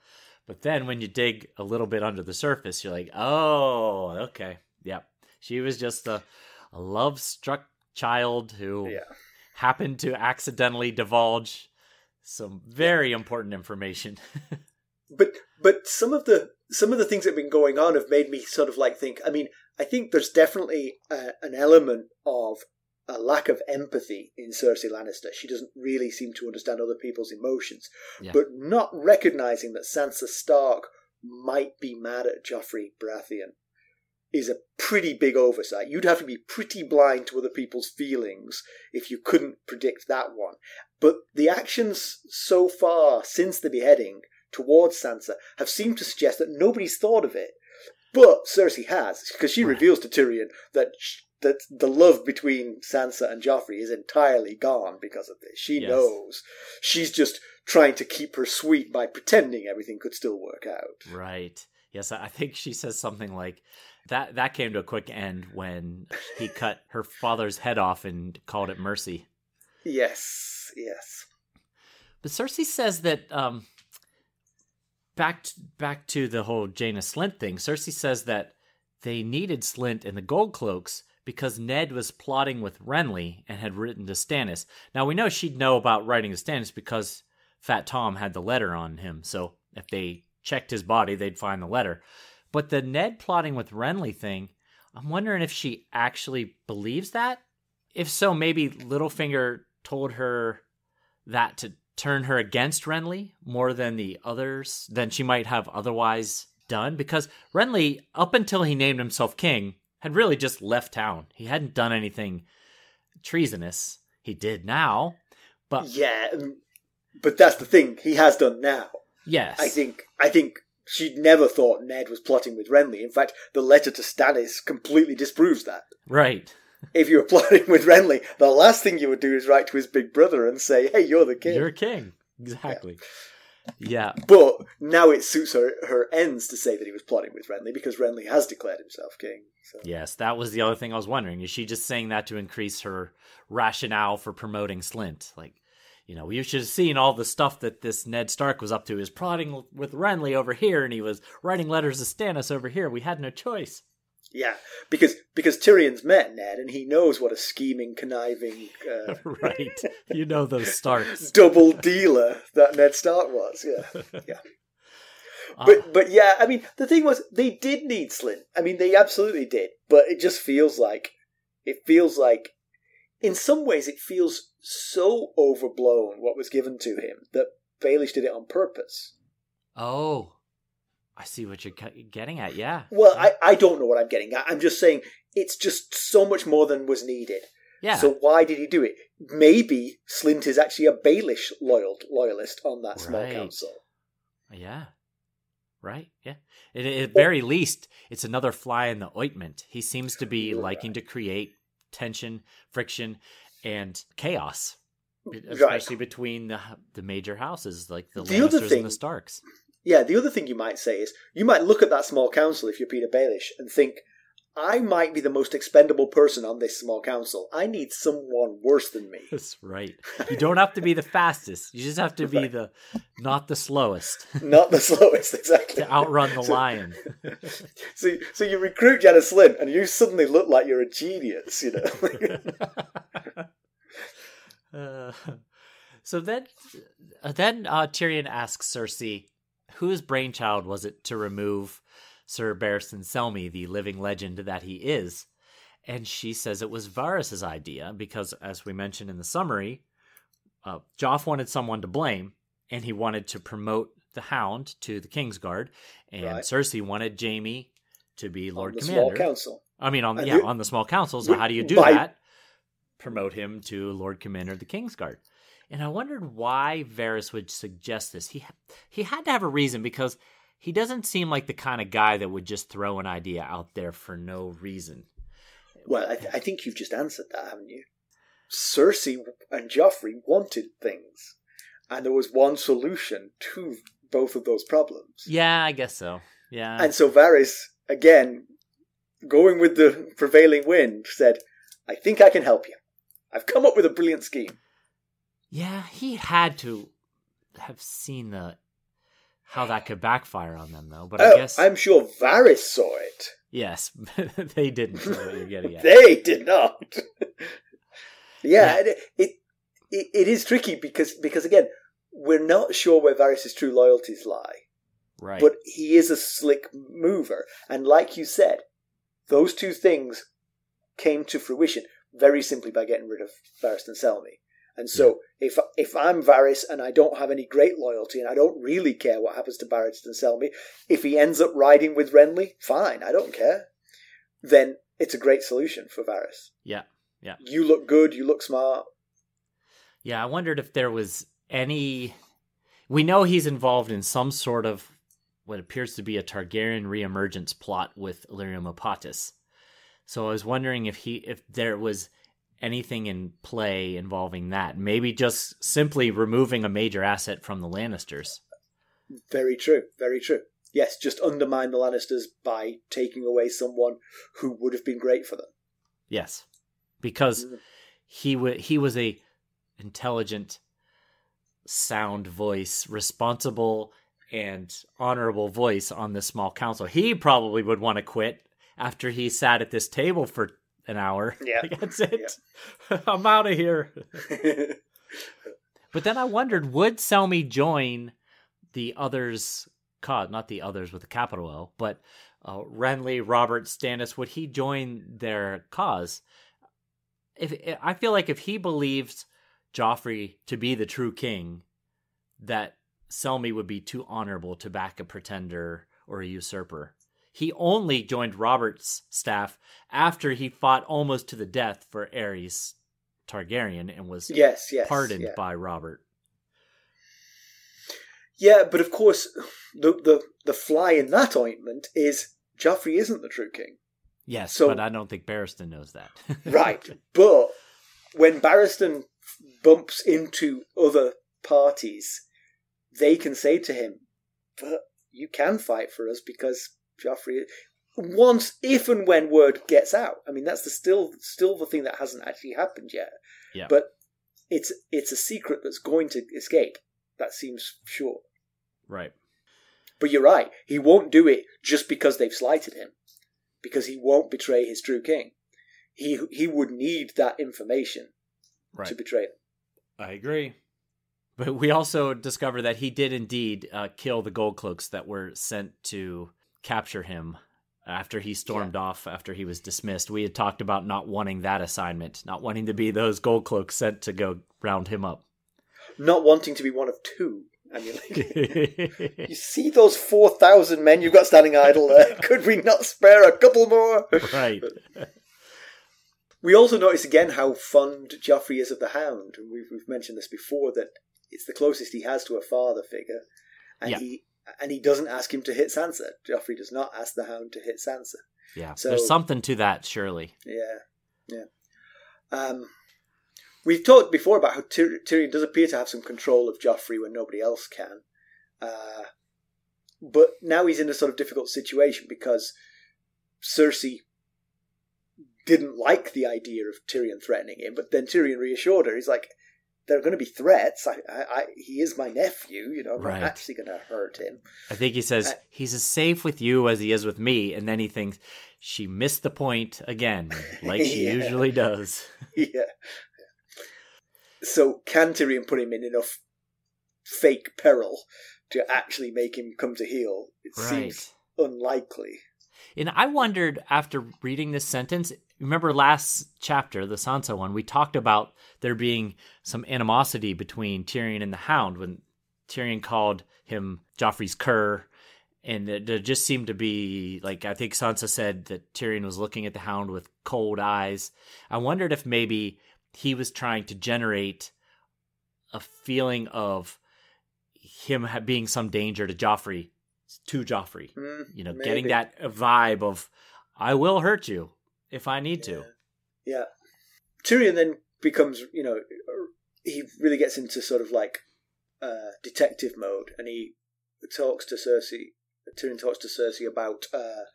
But then when you dig a little bit under the surface, you're like, oh, okay. Yep. She was just a, a love struck child who Yeah. Happened to accidentally divulge some very important information. but but some of the some of the things that have been going on have made me sort of like think. I mean, I think there's definitely a, an element of a lack of empathy in Cersei Lannister. She doesn't really seem to understand other people's emotions, Yeah. but not recognizing that Sansa Stark might be mad at Joffrey Baratheon is a pretty big oversight. You'd have to be pretty blind to other people's feelings if you couldn't predict that one. But the actions so far since the beheading towards Sansa have seemed to suggest that nobody's thought of it. But Cersei has, because she reveals to Tyrion that sh- that the love between Sansa and Joffrey is entirely gone because of this. She Yes. knows. She's just trying to keep her sweet by pretending everything could still work out. Right. Yes, I think she says something like that. That came to a quick end when he cut her father's head off and called it mercy. Yes, yes. But Cersei says that um, back t- back to the whole Janos Slynt thing. Cersei says that they needed Slint and the Gold Cloaks because Ned was plotting with Renly and had written to Stannis. Now we know she'd know about writing to Stannis because Fat Tom had the letter on him. So if they checked his body, they'd find the letter. But the Ned plotting with Renly thing, I'm wondering if she actually believes that. If so, maybe Littlefinger told her that to turn her against Renly more than the others than she might have otherwise done because Renly up until he named himself king had really just left town. He hadn't done anything treasonous. He did now, but Yeah, but that's the thing. He has done now. yes. I think. I think she'd never thought Ned was plotting with Renly. In fact, the letter to Stannis completely disproves that. right. If you were plotting with Renly, the last thing you would do is write to his big brother and say, "Hey, you're the king." You're king. Exactly. Yeah. But now it suits her her ends to say that he was plotting with Renly because Renly has declared himself king. So. Yes, that was the other thing I was wondering. Is she just saying that to increase her rationale for promoting Slynt? Like, you know, you should have seen all the stuff that this Ned Stark was up to. He was plotting with Renly over here, and he was writing letters to Stannis over here. We had no choice. Yeah, because because Tyrion's met Ned and he knows what a scheming, conniving, uh, right. You know those Starks. double dealer that Ned Stark was. Yeah, yeah. Uh, But but yeah, I mean the thing was they did need Slynt. I mean they absolutely did. But it just feels like it feels like in some ways it feels so overblown what was given to him that Baelish did it on purpose. oh, I see what you're getting at. Yeah. Well, I, I don't know what I'm getting at. I'm just saying it's just so much more than was needed. Yeah. So why did he do it? Maybe Slynt is actually a Baelish loyal loyalist on that small Right. council. Yeah. Right. Yeah. At, at very least, it's another fly in the ointment. He seems to be liking to create tension, friction, and chaos, be- Right. especially between the the major houses like the, The Lannisters thing- and the Starks. Yeah, the other thing you might say is you might look at that small council if you're Petyr Baelish and think, I might be the most expendable person on this small council. I need someone worse than me. That's right. You don't have to be the fastest. You just have to be Right. the not the slowest Not the slowest, exactly. to outrun the lion. So, so you recruit Janos Slynt and you suddenly look like you're a genius, you know? Uh, so then, uh, then uh, Tyrion asks Cersei, whose brainchild was it to remove Sir Barristan Selmy, the living legend that he is? And she says it was Varys's idea because, as we mentioned in the summary, uh, Joff wanted someone to blame, and he wanted to promote the Hound to the Kingsguard, and Right. Cersei wanted Jaime to be Lord on the Commander. small council. I mean, on And yeah, you- on the small council. So how do you do By- that? Promote him to Lord Commander of the Kingsguard. And I wondered why Varys would suggest this. He he had to have a reason because he doesn't seem like the kind of guy that would just throw an idea out there for no reason. Well, I, th- I think you've just answered that, haven't you? Cersei and Joffrey wanted things, and there was one solution to both of those problems. Yeah, I guess so. Yeah. And so Varys, again, going with the prevailing wind, said, I think I can help you. I've come up with a brilliant scheme. Yeah, he had to have seen the how that could backfire on them though. But oh, I guess I'm sure Varys saw it. yes, they didn't. Know what you're getting at. They did not. yeah, Yeah. It, it it it is tricky because because again, we're not sure where Varys' true loyalties lie. right. but he is a slick mover. And like you said, those two things came to fruition very simply by getting rid of Varys and Selmy. And so, if if I'm Varys and I don't have any great loyalty and I don't really care what happens to and Selmy, if he ends up riding with Renly, fine, I don't care. Then it's a great solution for Varys. yeah, yeah, You look good, you look smart. yeah. I wondered if there was any. We know he's involved in some sort of what appears to be a Targaryen reemergence plot with Illyrio Mopatis. So I was wondering if he if there was anything in play involving that. Maybe just simply removing a major asset from the Lannisters. Very true, very true. Yes, just undermine the Lannisters by taking away someone who would have been great for them. Yes, because Mm. he wa he was a intelligent, sound voice, responsible and honorable voice on this small council. He probably would want to quit after he sat at this table for an hour. Yeah. Like, that's it. I'm out of here. But then I wondered, would Selmy join the others? cause not the others with a capital O, but uh, Renly, Robert, Stannis. Would he join their cause? If I feel like if he believed Joffrey to be the true king, that Selmy would be too honorable to back a pretender or a usurper. He only joined Robert's staff after he fought almost to the death for Aerys Targaryen and was yes, yes. pardoned yeah. by Robert. Yeah, but of course, the, the the fly in that ointment is Joffrey isn't the true king. Yes, So- but I don't think Barristan knows that. Right. but when Barristan bumps into other parties, they can say to him, but you can fight for us because Joffrey. Once, if and when word gets out, I mean that's the still still the thing that hasn't actually happened yet. Yeah. But it's it's a secret that's going to escape. That seems sure. right. But you're right. He won't do it just because they've slighted him, because he won't betray his true king. He he would need that information Right. to betray them. I agree. But we also discover that he did indeed uh, kill the gold cloaks that were sent to capture him after he stormed off after he was dismissed. We had talked about not wanting that assignment, not wanting to be those gold cloaks sent to go round him up. Not wanting to be one of two. I mean, like, you see those four thousand men you've got standing idle there. Could we not spare a couple more? right. We also notice again how fond Joffrey is of the Hound, and we've, we've mentioned this before that it's the closest he has to a father figure, and Yeah. he and he doesn't ask him to hit Sansa. Joffrey does not ask the Hound to hit Sansa. Yeah. So- There's something to that, surely. Yeah, yeah. Um, we've talked before about how Tyr- Tyrion does appear to have some control of Joffrey when nobody else can, uh, but now he's in a sort of difficult situation because Cersei didn't like the idea of Tyrion threatening him, but then Tyrion reassured her. He's like, "There are going to be threats. I, I, I he is my nephew. You know, I'm Right. not actually going to hurt him." I think he says Uh, he's as safe with you as he is with me, and then he thinks she missed the point again, like she Yeah. usually does. yeah. So can Tyrion put him in enough fake peril to actually make him come to heel? It seems unlikely. And I wondered after reading this sentence, remember last chapter, the Sansa one, we talked about there being some animosity between Tyrion and the Hound when Tyrion called him Joffrey's cur. And it, there just seemed to be, like, I think Sansa said that Tyrion was looking at the Hound with cold eyes. I wondered if maybe he was trying to generate a feeling of him being some danger to Joffrey, to Joffrey Hmm, you know, maybe. getting that vibe of I will hurt you if I need to. Yeah. Tyrion then becomes, you know, he really gets into sort of like uh, detective mode, and he talks to Cersei. Tyrion talks to Cersei about uh,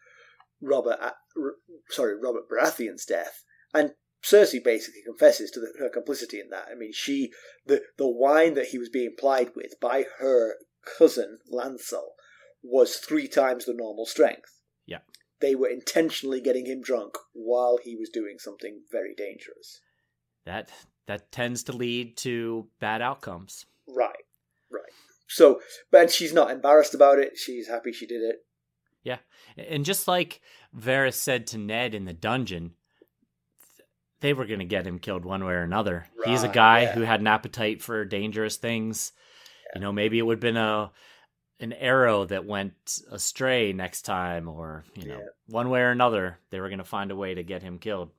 Robert, uh, R- sorry, Robert Baratheon's death, and Cersei basically confesses to the, her complicity in that. I mean, she the the wine that he was being plied with by her cousin Lancel was three times the normal strength. Yeah. They were intentionally getting him drunk while he was doing something very dangerous. That that tends to lead to bad outcomes. Right, right. So, but she's not embarrassed about it. She's happy she did it. Yeah. And just like Varys said to Ned in the dungeon, they were going to get him killed one way or another. He's a guy yeah. who had an appetite for dangerous things. You know, maybe it would have been a an arrow that went astray next time or, you know, Yeah. one way or another, they were going to find a way to get him killed.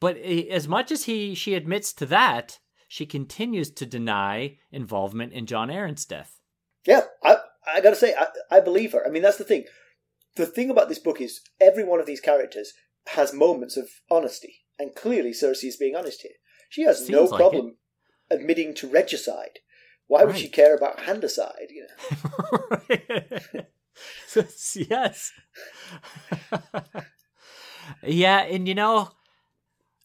But as much as he she admits to that, she continues to deny involvement in Jon Arryn's death. Yeah, I I gotta say, I, I believe her. I mean, that's the thing. The thing about this book is every one of these characters has moments of honesty, and clearly Cersei is being honest here. She has no like problem admitting to regicide. Why would she care about handicide? You know? yes. yeah, and you know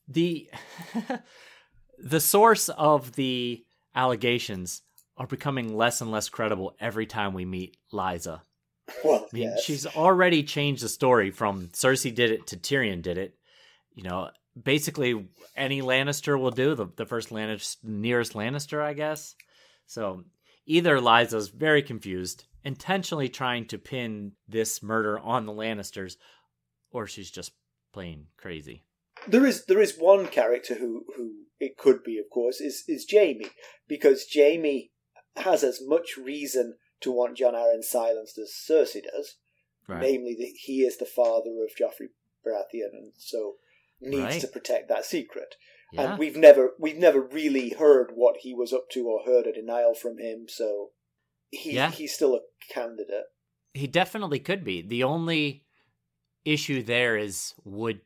the the source of the allegations are becoming less and less credible every time we meet Lysa. Well, I mean, yes. she's already changed the story from Cersei did it to Tyrion did it. You know, basically any Lannister will do the the first Lannister nearest Lannister, I guess. So either Lysa's very confused, intentionally trying to pin this murder on the Lannisters, or she's just plain crazy. there is there is one character who who it could be, of course, is is Jaime because Jaime has as much reason to want Jon Arryn silenced as Cersei does. Right. namely that he is the father of Joffrey Baratheon, and so needs Right. to protect that secret. Yeah. And we've never we've never really heard what he was up to or heard a denial from him. So he Yeah. he's still a candidate. He definitely could be. The only issue there is would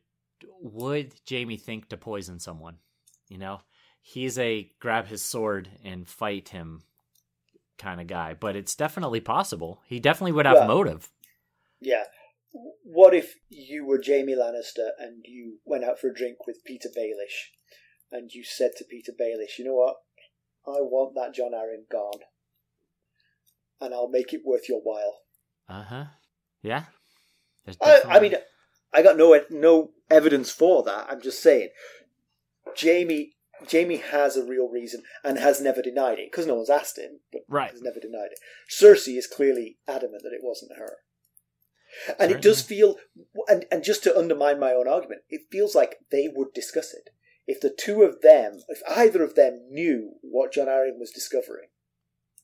would Jaime think to poison someone? You know, he's a grab his sword and fight him kind of guy, but it's definitely possible. He definitely would have motive. Yeah. What if you were Jaime Lannister and you went out for a drink with Petyr Baelish, and you said to Petyr Baelish, "You know what? I want that Jon Arryn gone, and I'll make it worth your while." Uh huh. Yeah. There's I, I mean, I got no no evidence for that. I'm just saying, Jaime Jaime has a real reason and has never denied it because no one's asked him, but Right. has never denied it. Cersei is clearly adamant that it wasn't her, and it does feel and and just to undermine my own argument, it feels like they would discuss it if the two of them, if either of them knew what Jon Arryn was discovering,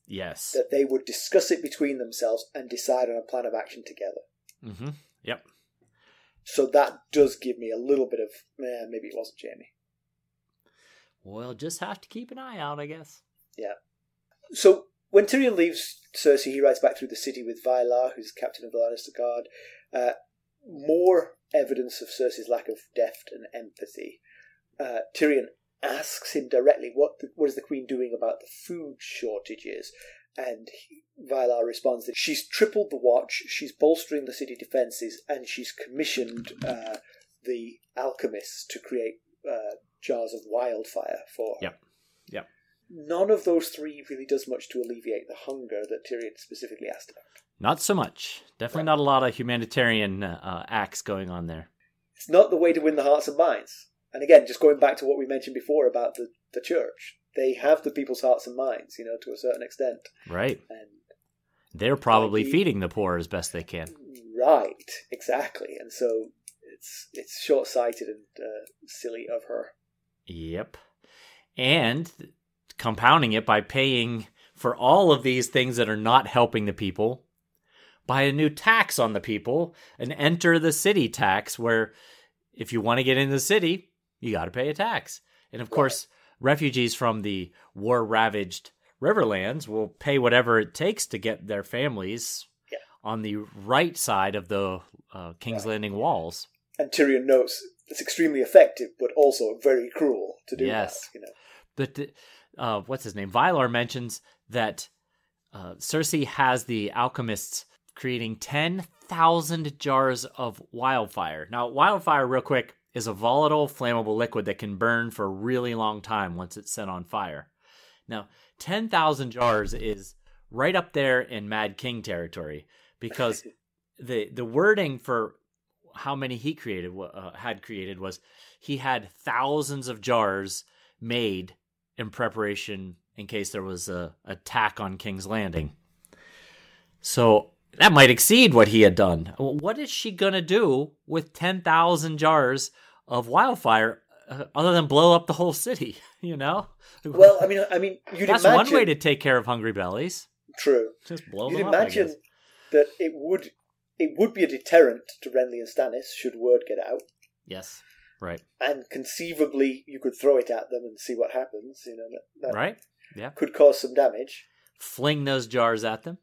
yes. that they would discuss it between themselves and decide on a plan of action together. Mm-hmm. Yep. So that does give me a little bit of, eh, maybe it wasn't Jaime. We'll just have to keep an eye out, I guess. Yeah. So when Tyrion leaves Cersei, he rides back through the city with Vylarr, who's captain of the Lannister Guard. Uh, more evidence of Cersei's lack of depth and empathy. Uh, Tyrion asks him directly, "What the, what is the Queen doing about the food shortages?" And he, responds that she's tripled the watch, she's bolstering the city defences, and she's commissioned uh, the alchemists to create uh, jars of wildfire for her. Yep. Yep. None of those three really does much to alleviate the hunger that Tyrion specifically asked about. Not so much. Definitely not a lot of humanitarian uh, acts going on there. It's not the way to win the hearts and minds. And again, just going back to what we mentioned before about the, the church, they have the people's hearts and minds, you know, to a certain extent. Right. And They're probably Like, feeding the poor as best they can. right, exactly. And so it's it's short sighted and uh, silly of her. Yep. And compounding it by paying for all of these things that are not helping the people by a new tax on the people, an enter the city tax, where if you want to get in the city, you got to pay a tax. And of course, refugees from the war ravaged Riverlands will pay whatever it takes to get their families Yeah. on the right side of the uh, King's Right. Landing walls. And Tyrion notes it's extremely effective, but also very cruel to do Yes. that. You know, But the- uh, what's his name? Vylarr mentions that uh, Cersei has the alchemists creating ten thousand jars of wildfire. Now, wildfire, real quick, is a volatile, flammable liquid that can burn for a really long time once it's set on fire. Now, 10,000 jars is right up there in Mad King territory because the the wording for how many he created uh, had created was he had thousands of jars made in preparation in case there was a attack on King's Landing. So that might exceed what he had done. What is she gonna do with ten thousand jars of wildfire uh, other than blow up the whole city? You know. Well, I mean, I mean, you'd that's imagine, one way to take care of hungry bellies. True. Just blow them up. You'd them imagine up. that it would it would be a deterrent to Renly and Stannis should word get out, Yes. Right. and conceivably you could throw it at them and see what happens. You know, Right. Yeah. could cause some damage. Fling those jars at them.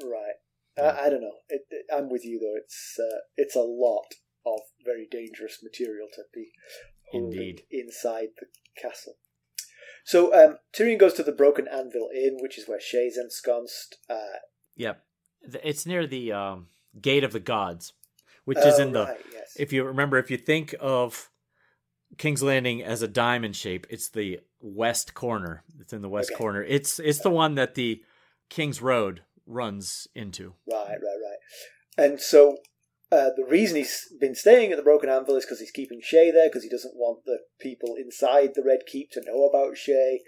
Right. I, I don't know. It, it- I'm with you though. It's uh, it's a lot of very dangerous material to be Indeed. inside the castle. So um, Tyrion goes to the Broken Anvil Inn, which is where Shae's ensconced. Uh, Yep. It's near the um, Gate of the Gods, which is oh, in the. right, yes. If you remember, if you think of King's Landing as a diamond shape, it's the west corner. It's in the west Okay. corner. It's it's the one that the King's Road runs into. Right, right, right. And so uh, the reason he's been staying at the Broken Anvil is because he's keeping Shae there because he doesn't want the people inside the Red Keep to know about Shae.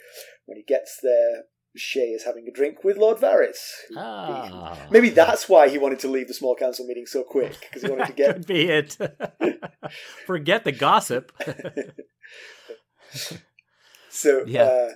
When he gets there, Shae is having a drink with Lord Varys. Ah, Maybe that's why he wanted to leave the small council meeting so quick because he wanted to get. could be it. Forget the gossip. So Yeah. uh,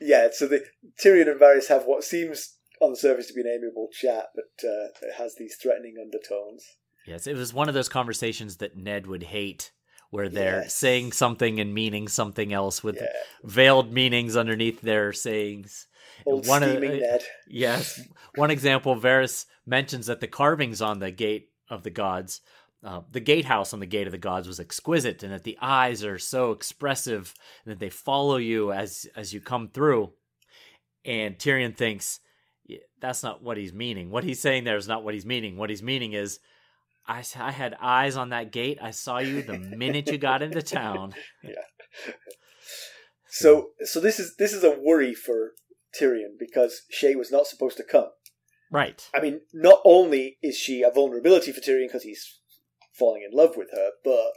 yeah. So the Tyrion and Varys have what seems on the surface to be an amiable chat, but uh, it has these threatening undertones. Yes, it was one of those conversations that Ned would hate, where they're Yes. saying something and meaning something else with Yeah. veiled meanings underneath their sayings. Old One of- Ned. Yes, one example: Varys mentions that the carvings on the gate of the gods, uh, the gatehouse on the gate of the gods, was exquisite, and that the eyes are so expressive, and that they follow you as as you come through. And Tyrion thinks "Yeah, that's not what he's meaning. What he's saying there is not what he's meaning. What he's meaning is. I, I had eyes on that gate. I saw you the minute you got into town. Yeah. So so this is this is a worry for Tyrion because Shae was not supposed to come. Right. I mean, not only is she a vulnerability for Tyrion because he's falling in love with her, but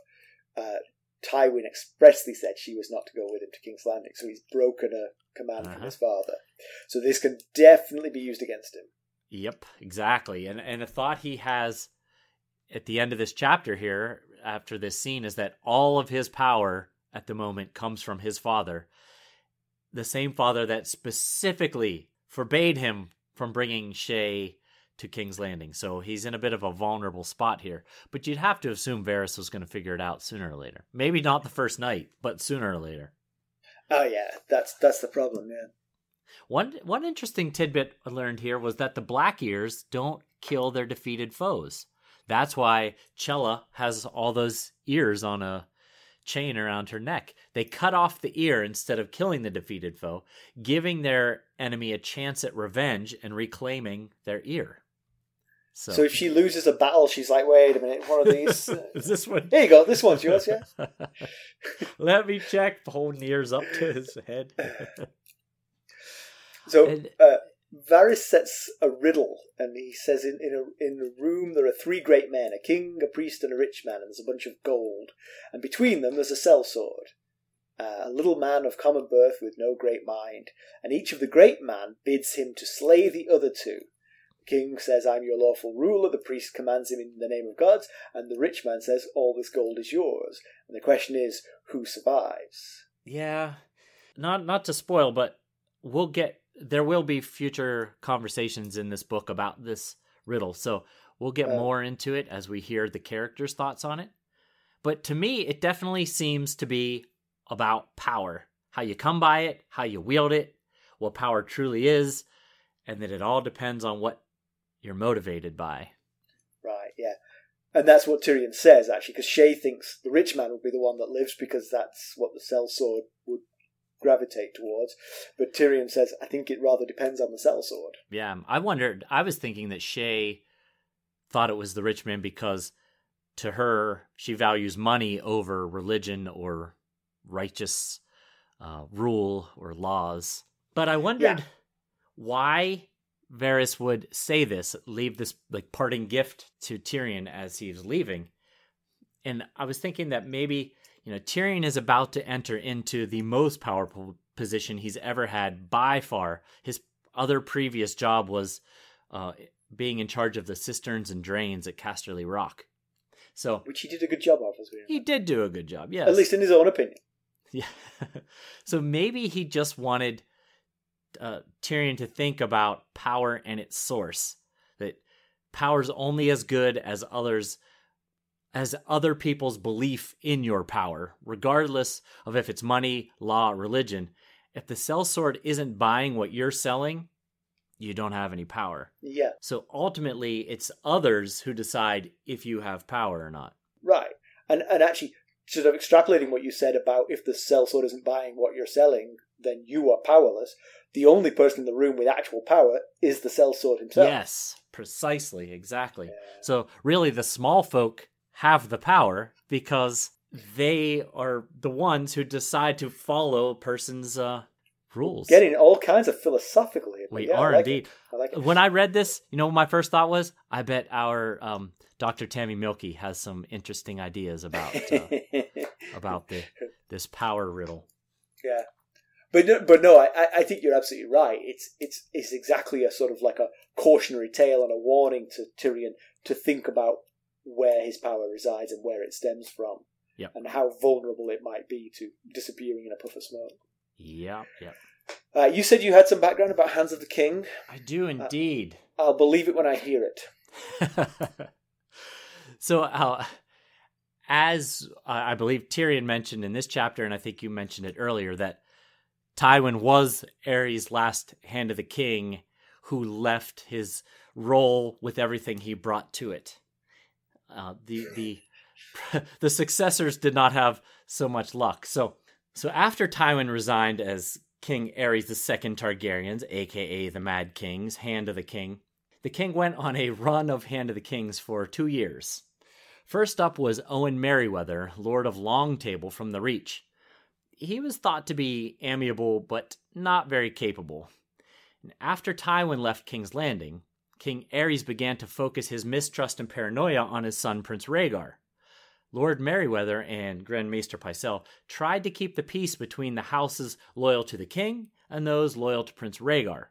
uh, Tywin expressly said she was not to go with him to King's Landing, so he's broken a command from Uh-huh. his father. So this can definitely be used against him. Yep, exactly. And and a thought he has at the end of this chapter here, after this scene, is that all of his power at the moment comes from his father, the same father that specifically forbade him from bringing Shae to King's Landing. So he's in a bit of a vulnerable spot here. But you'd have to assume Varys was going to figure it out sooner or later. Maybe not the first night, but sooner or later. Oh yeah, that's that's the problem. Yeah. One one interesting tidbit I learned here was that the Black Ears don't kill their defeated foes. That's why Chella has all those ears on a chain around her neck. They cut off the ear instead of killing the defeated foe, giving their enemy a chance at revenge and reclaiming their ear. So, So if she loses a battle, she's like, "Wait a minute, one of these." is this one? Here you go. This one's yours. Yeah. Let me check. Ears up to his head. So And- uh, Varys sets a riddle, and he says, "In in a in a room there are three great men: a king, a priest, and a rich man. And there's a bunch of gold, and between them there's a sellsword." Uh, a little man of common birth with no great mind, and each of the great man bids him to slay the other two. King says, I'm your lawful ruler, the priest commands him in the name of gods, and the rich man says, All this gold is yours. And the question is, who survives? Yeah, not not to spoil, but we'll get there will be future conversations in this book about this riddle, so we'll get Oh. more into it as we hear the characters' thoughts on it. But to me, it definitely seems to be about power, how you come by it, how you wield it, what power truly is, and that it all depends on what you're motivated by. Right, yeah. And that's what Tyrion says, actually, because Shae thinks the rich man will be the one that lives because that's what the sellsword would gravitate towards. But Tyrion says, I think it rather depends on the sellsword. Yeah, I wondered. I was thinking that Shae thought it was the rich man because to her, she values money over religion or righteous uh, rule or laws. But I wondered Yeah. why Varys would say this, leave this like parting gift to Tyrion as he's leaving. And I was thinking that maybe, you know, Tyrion is about to enter into the most powerful position he's ever had by far. His other previous job was uh, being in charge of the cisterns and drains at Casterly Rock. So Which he did a good job of, as we know. he did do a good job, yes. At least in his own opinion. Yeah. so maybe he just wanted uh, Tyrion to think about power and its source. That power's only as good as others as other people's belief in your power, regardless of if it's money, law, religion. If the sellsword isn't buying what you're selling, you don't have any power. Yeah, So ultimately, it's others who decide if you have power or not. right. And and actually, sort of extrapolating what you said about if the sellsword isn't buying what you're selling, then you are powerless. The only person in the room with actual power is the sellsword himself. Yes, precisely, exactly. So really, the small folk have the power because they are the ones who decide to follow a person's uh, rules. Getting all kinds of philosophical here. we yeah, are like indeed. I like. When I read this, you know what my first thought was? I bet our um, Dr. Tammy Milky has some interesting ideas about uh, about the this power riddle. Yeah, but no, but no, I, I- think you're absolutely right. It's it's it's exactly a sort of like a cautionary tale and a warning to Tyrion to think about where his power resides and where it stems from, Yep. and how vulnerable it might be to disappearing in a puff of smoke. Yeah, yeah. Uh, you said you had some background about Hands of the King. I do indeed. I'll believe it when I hear it. so, uh, as I I believe Tyrion mentioned in this chapter, and I think you mentioned it earlier, that Tywin was Aerys' last hand of the king who left his role with everything he brought to it. Uh, the the the successors did not have so much luck. So so after Tywin resigned as King Aerys II Targaryens, aka the Mad Kings, Hand of the King, the king went on a run of Hand of the Kings for two years. First up was Owen Merryweather, Lord of Longtable from the Reach. He was thought to be amiable, but not very capable. After Tywin left King's Landing, King Aerys began to focus his mistrust and paranoia on his son Prince Rhaegar. Lord Merryweather and Grand Maester Pycelle tried to keep the peace between the houses loyal to the king and those loyal to Prince Rhaegar.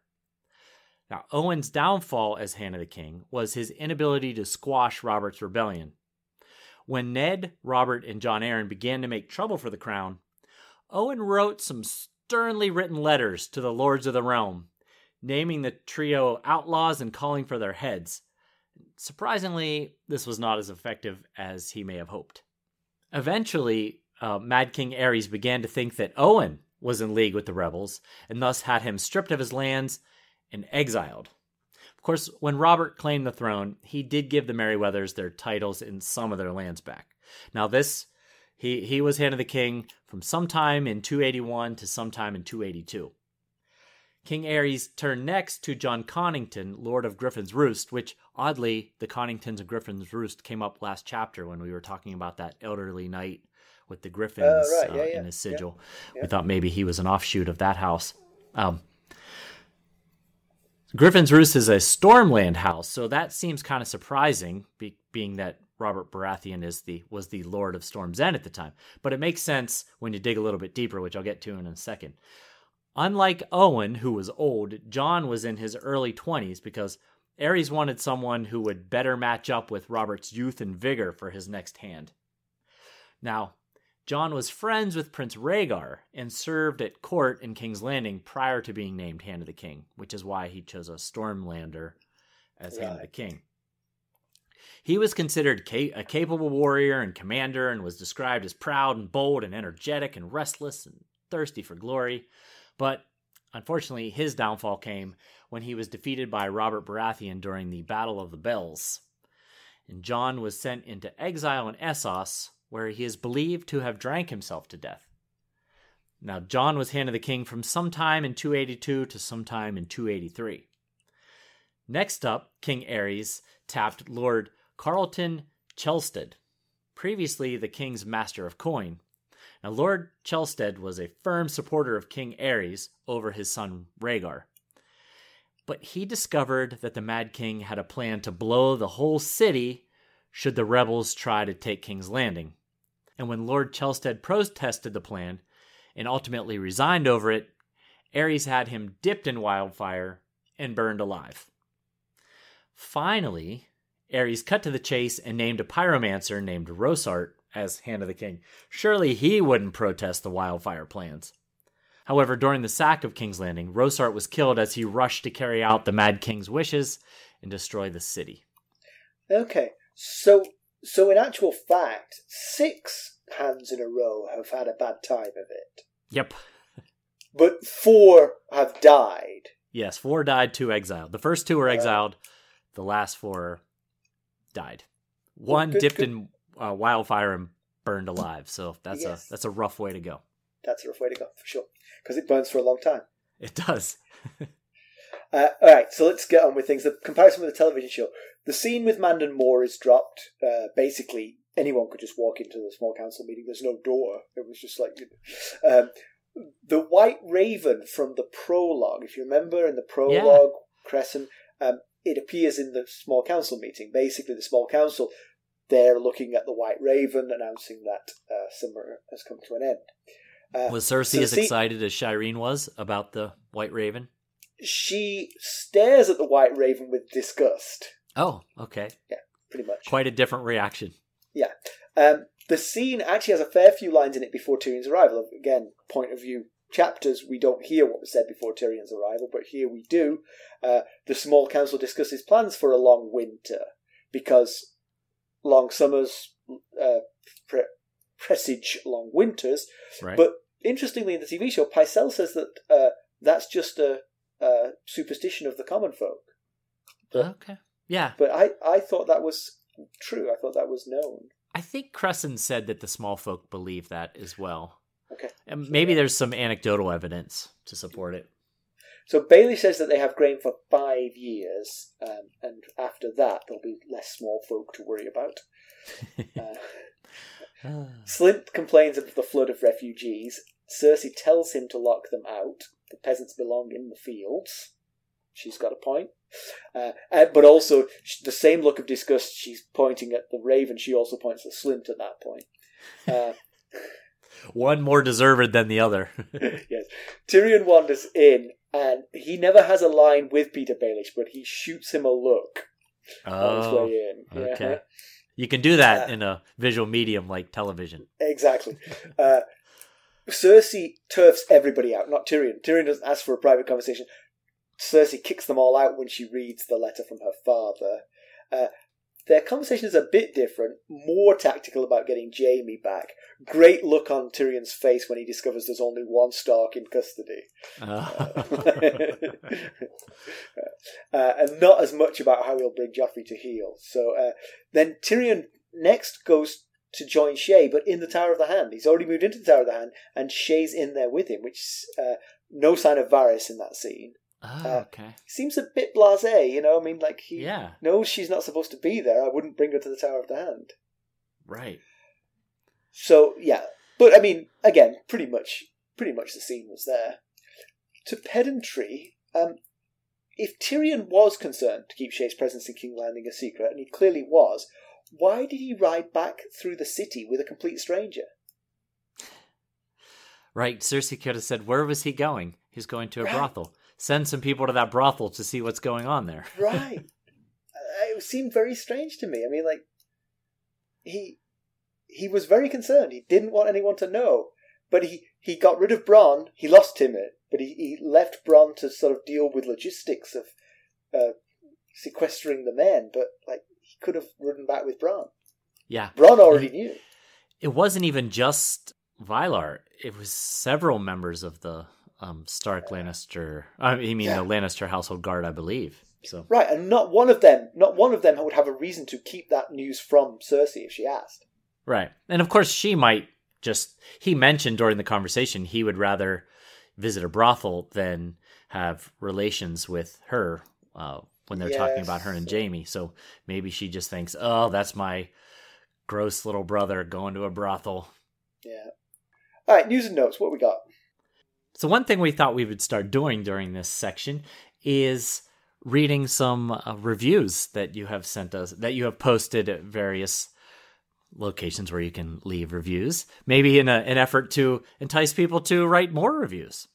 Now, Owen's downfall as Hand of the King was his inability to squash Robert's rebellion. When Ned, Robert, and Jon Arryn began to make trouble for the crown, Owen wrote some sternly written letters to the lords of the realm, naming the trio outlaws and calling for their heads. Surprisingly, this was not as effective as he may have hoped. Eventually, uh, Mad King Aerys began to think that Owen was in league with the rebels, and thus had him stripped of his lands and exiled. Of course, when Robert claimed the throne, he did give the Merryweathers their titles and some of their lands back. Now, this he he was hand of the king from sometime in 281 to sometime in 282. King Aerys turned next to Jon Connington, Lord of Griffin's Roost, which oddly the Conningtons of Griffin's Roost came up last chapter when we were talking about that elderly knight with the griffins Oh, right. uh, Yeah, in his sigil. Yeah. We thought maybe he was an offshoot of that house. Um, Griffin's Roost is a Stormland house, so that seems kind of surprising, be, being that Robert Baratheon is the was the Lord of Storm's End at the time. But it makes sense when you dig a little bit deeper, which I'll get to in a second. Unlike Owen, who was old, Jon was in his early 20s because Aerys wanted someone who would better match up with Robert's youth and vigor for his next hand. Now, Jon was friends with Prince Rhaegar and served at court in King's Landing prior to being named Hand of the King, which is why he chose a Stormlander as Hand of the King. He was considered ca- a capable warrior and commander and was described as proud and bold and energetic and restless and thirsty for glory. But unfortunately, his downfall came when he was defeated by Robert Baratheon during the Battle of the Bells. And Jon was sent into exile in Essos, where he is believed to have drank himself to death. Now, Jon was hand of the king from sometime in 282 to sometime in 283. Next up, King Aerys tapped Lord Qarlton Chelsted, previously the king's master of coin. Now, Lord Chelsted was a firm supporter of King Aerys over his son Rhaegar. But he discovered that the Mad King had a plan to blow the whole city should the rebels try to take King's Landing. And when Lord Chelstead protested the plan and ultimately resigned over it, Aerys had him dipped in wildfire and burned alive. Finally, Aerys cut to the chase and named a pyromancer named Rosart as Hand of the King. Surely he wouldn't protest the wildfire plans. However, during the sack of King's Landing, Rosart was killed as he rushed to carry out the Mad King's wishes and destroy the city. Okay, so so in actual fact, six hands in a row have had a bad time of it, Yep. but four have died. Yes, four died, two exiled. The first two were uh, exiled, the last four died. One good- dipped good. in uh, wildfire and burned alive. So that's Yes. a that's a rough way to go. That's a rough way to go for sure, because it burns for a long time. It does. Uh, all right, so let's get on with things. The comparison with the television show. The scene with Mandon Moore is dropped. Uh, basically, anyone could just walk into the small council meeting. There's no door. It was just like. you know. Um, the White Raven from the prologue, if you remember in the prologue, Cressen, um, it appears in the small council meeting. Basically, the small council, they're looking at the White Raven, announcing that uh, summer has come to an end. Uh, Was Cersei so as see- excited as Shireen was about the White Raven? She stares at the White Raven with disgust, Oh, okay. Yeah, pretty much. Quite a different reaction. Yeah. Um, the scene actually has a fair few lines in it before Tyrion's arrival. Again, point of view chapters, we don't hear what was said before Tyrion's arrival, but here we do. Uh, the small council discusses plans for a long winter because long summers uh, pre- presage long winters. Right. But interestingly, in the TV show, Pycelle says that uh, that's just a, a superstition of the common folk. okay. Yeah. But I, I thought that was true. I thought that was known. I think Cressen said that the small folk believe that as well. Okay. And maybe there's some anecdotal evidence to support it. So Baelish says that they have grain for five years, um, and after that there'll be less small folk to worry about. Uh, Slynt complains of the flood of refugees. Cersei tells him to lock them out. The peasants belong in the fields. She's got a point. Uh, uh, but also, the same look of disgust she's pointing at the raven, she also points at Slynt at that point. Uh, One more deserved than the other. yes. Tyrion wanders in, and he never has a line with Petyr Baelish, but he shoots him a look on his oh, way in. Okay. You can do that Uh, in a visual medium like television. Exactly. Uh, Cersei turfs everybody out, not Tyrion. Tyrion doesn't ask for a private conversation. Cersei kicks them all out when she reads the letter from her father. Uh, their conversation is a bit different, more tactical about getting Jaime back. Great look on Tyrion's face when he discovers there's only one Stark in custody. Uh, uh, and not as much about how he'll bring Joffrey to heel. So uh, then Tyrion next goes to join Shae, but in the Tower of the Hand. He's already moved into the Tower of the Hand, and Shae's in there with him, which uh, no sign of Varys in that scene. Oh, okay. Seems a bit blasé, you know. I mean, like he Yeah, knows she's not supposed to be there. I wouldn't bring her to the Tower of the Hand. right. So yeah, but I mean, again, pretty much, pretty much the scene was there. To pedantry, um, if Tyrion was concerned to keep Shae's presence in King Landing a secret, and he clearly was, why did he ride back through the city with a complete stranger? Right. Cersei could have said, Where was he going? He's going to a Right. brothel. Send some people to that brothel to see what's going on there. Right. Uh, it seemed very strange to me. I mean, like he he was very concerned. He didn't want anyone to know, but he he got rid of Bronn. He lost Timett, but he, he left Bronn to sort of deal with logistics of uh, sequestering the men. But like he could have ridden back with Bronn. Yeah. Bronn already knew. It wasn't even just Vylarr, it was several members of the um, Stark Lannister. I mean, Yeah. the Lannister household guard, I believe. So, Right, and not one of them, not one of them would have a reason to keep that news from Cersei if she asked. right. And of course, she might just. He mentioned during the conversation he would rather visit a brothel than have relations with her uh, when they're talking about her and Yes. Jaime. So maybe she just thinks, oh, that's my gross little brother going to a brothel. Yeah. All right, news and notes. What we got? So, one thing we thought we would start doing during this section is reading some uh, reviews that you have sent us, that you have posted at various locations where you can leave reviews, maybe in a, an effort to entice people to write more reviews.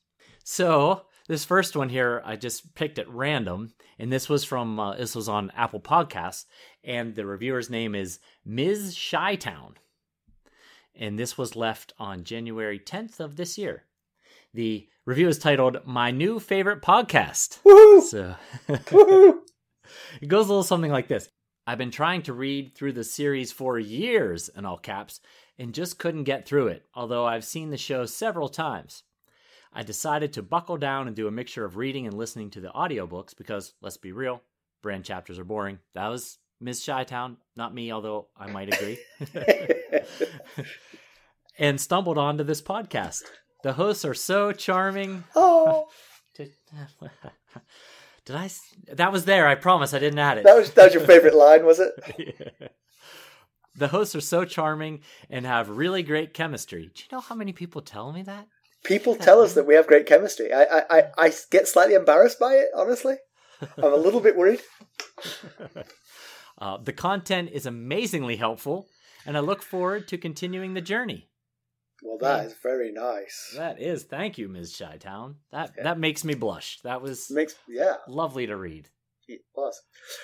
So, this first one here, I just picked at random, and this was from uh, this was on Apple Podcasts, and the reviewer's name is Ms. Shytown, and this was left on January 10th of this year. The review is titled "My New Favorite Podcast." Woohoo! So it goes a little something like this. I've been trying to read through the series for years, in all caps, and just couldn't get through it, although I've seen the show several times. I decided to buckle down and do a mixture of reading and listening to the audiobooks because, let's be real, brand chapters are boring. That was Ms. Shytown, not me, although I might agree. and stumbled onto this podcast. The hosts are so charming. oh, Did, I? That was there. I promise. I didn't add it. that was that was your favorite line, was it? the hosts are so charming and have really great chemistry. Do you know how many people tell me that? People tell us that we have great chemistry. I, I, I, I get slightly embarrassed by it, honestly. I'm a little bit worried. Uh, the content is amazingly helpful, and I look forward to continuing the journey. Well, that is very nice. That is, thank you, Ms. Shytown. That Yeah. that makes me blush. That was Makes yeah, lovely to read. it was.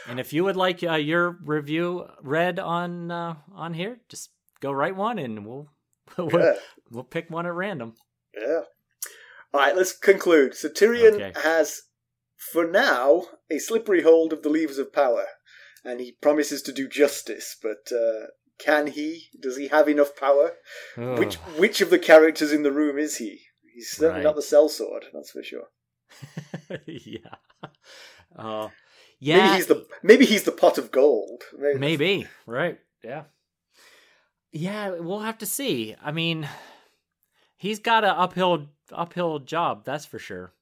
And if you would like uh, your review read on uh, on here, just go write one, and we'll we'll, Yeah. we'll pick one at random. Yeah. All right, let's conclude. So Tyrion Okay. has, for now, a slippery hold of the levers of power, and he promises to do justice. But uh, can he? Does he have enough power? Which which of the characters in the room is he? He's certainly Right. not the sellsword, that's for sure. yeah. Uh, Maybe he's the maybe he's the pot of gold. Maybe. Maybe. Right. Yeah. Yeah, we'll have to see. I mean, he's got an uphill uphill job, that's for sure.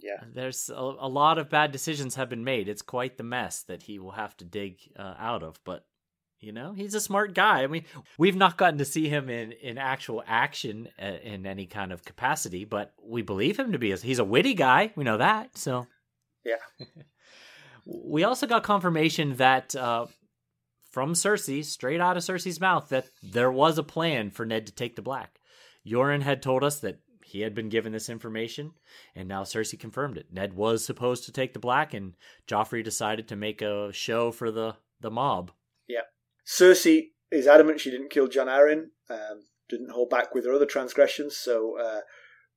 Yeah. There's a, a lot of bad decisions have been made. It's quite the mess that he will have to dig uh, out of, but you know, he's a smart guy. I mean, we've not gotten to see him in in actual action uh, in any kind of capacity, but we believe him to be a, he's a witty guy. We know that. So Yeah. we also got confirmation that uh, from Cersei, straight out of Cersei's mouth, that there was a plan for Ned to take the black. Yoren had told us that he had been given this information, and now Cersei confirmed it. Ned was supposed to take the black, and Joffrey decided to make a show for the, the mob. Cersei is adamant she didn't kill Jon Arryn, um, didn't hold back with her other transgressions, so uh,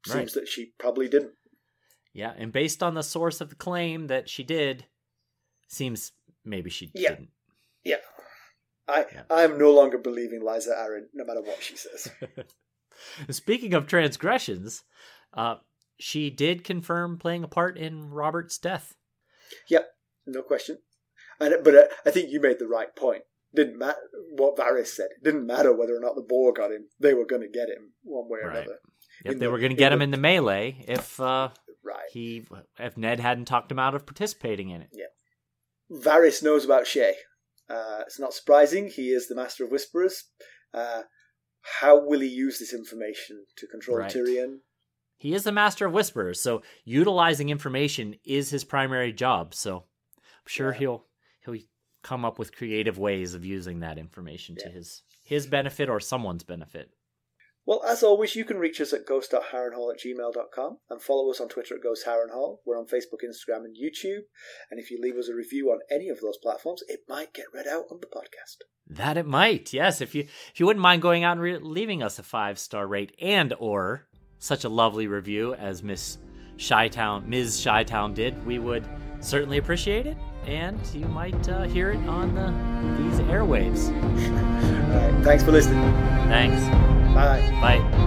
seems Right. that she probably didn't. Yeah, and based on the source of the claim that she did, seems maybe she Yeah. didn't. Yeah. I Yeah. I am no longer believing Lysa Arryn, no matter what she says. Speaking of transgressions, uh, she did confirm playing a part in Robert's death. Yeah, no question. And but uh, I think you made the right point. Didn't matter what Varys said. It didn't matter whether or not the boar got him. They were going to get him one way or Right. another. If In they the- were going to get the- him in the melee if uh, Right. he if Ned hadn't talked him out of participating in it. Yeah. Varys knows about Shae. Uh, it's not surprising. He is the master of whisperers. Uh, how will he use this information to control Right. Tyrion? He is the master of whisperers, so utilizing information is his primary job. So I'm sure Yeah. he'll he'll come up with creative ways of using that information to his his benefit or someone's benefit. Well, as always, you can reach us at ghost.harrenhall at gmail.com and follow us on Twitter at ghostharrenhall. We're on Facebook, Instagram, and YouTube. And if you leave us a review on any of those platforms, it might get read out on the podcast. That it might, yes. If you if you wouldn't mind going out and re- leaving us a five star rate and or such a lovely review as Miss Shytown Ms. Shytown did, we would certainly appreciate it, and you might uh, hear it on the these airwaves. All right, thanks for listening. Thanks. Bye. Bye.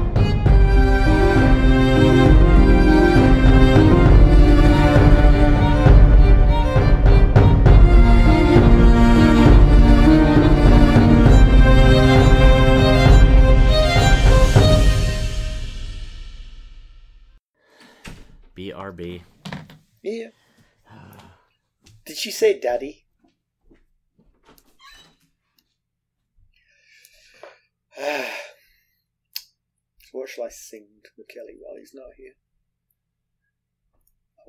BRB. Yeah. Did she say daddy? so what shall I sing to Mackelly while he's not here?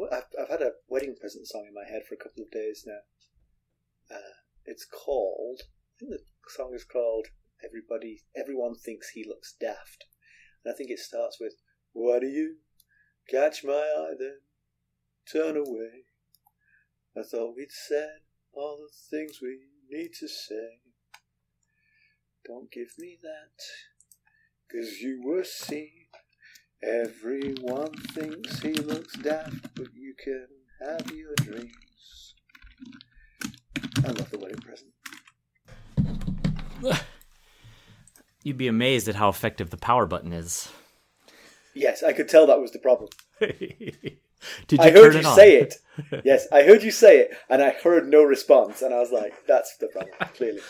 I've, I've had a wedding present song in my head for a couple of days now. Uh, it's called. I think the song is called "Everybody." Everyone thinks he looks daft, and I think it starts with "Why do you catch my eye then turn away?" I thought we'd said all the things we need to say. Don't give me that, 'cause you were seen. Everyone thinks he looks daft, but you can have your dreams. I love the wedding present. You'd be amazed at how effective the power button is. Yes, I could tell that was the problem. Did you I heard you it on? say it. Yes, I heard you say it, and I heard no response, and I was like, "That's the problem." Clearly,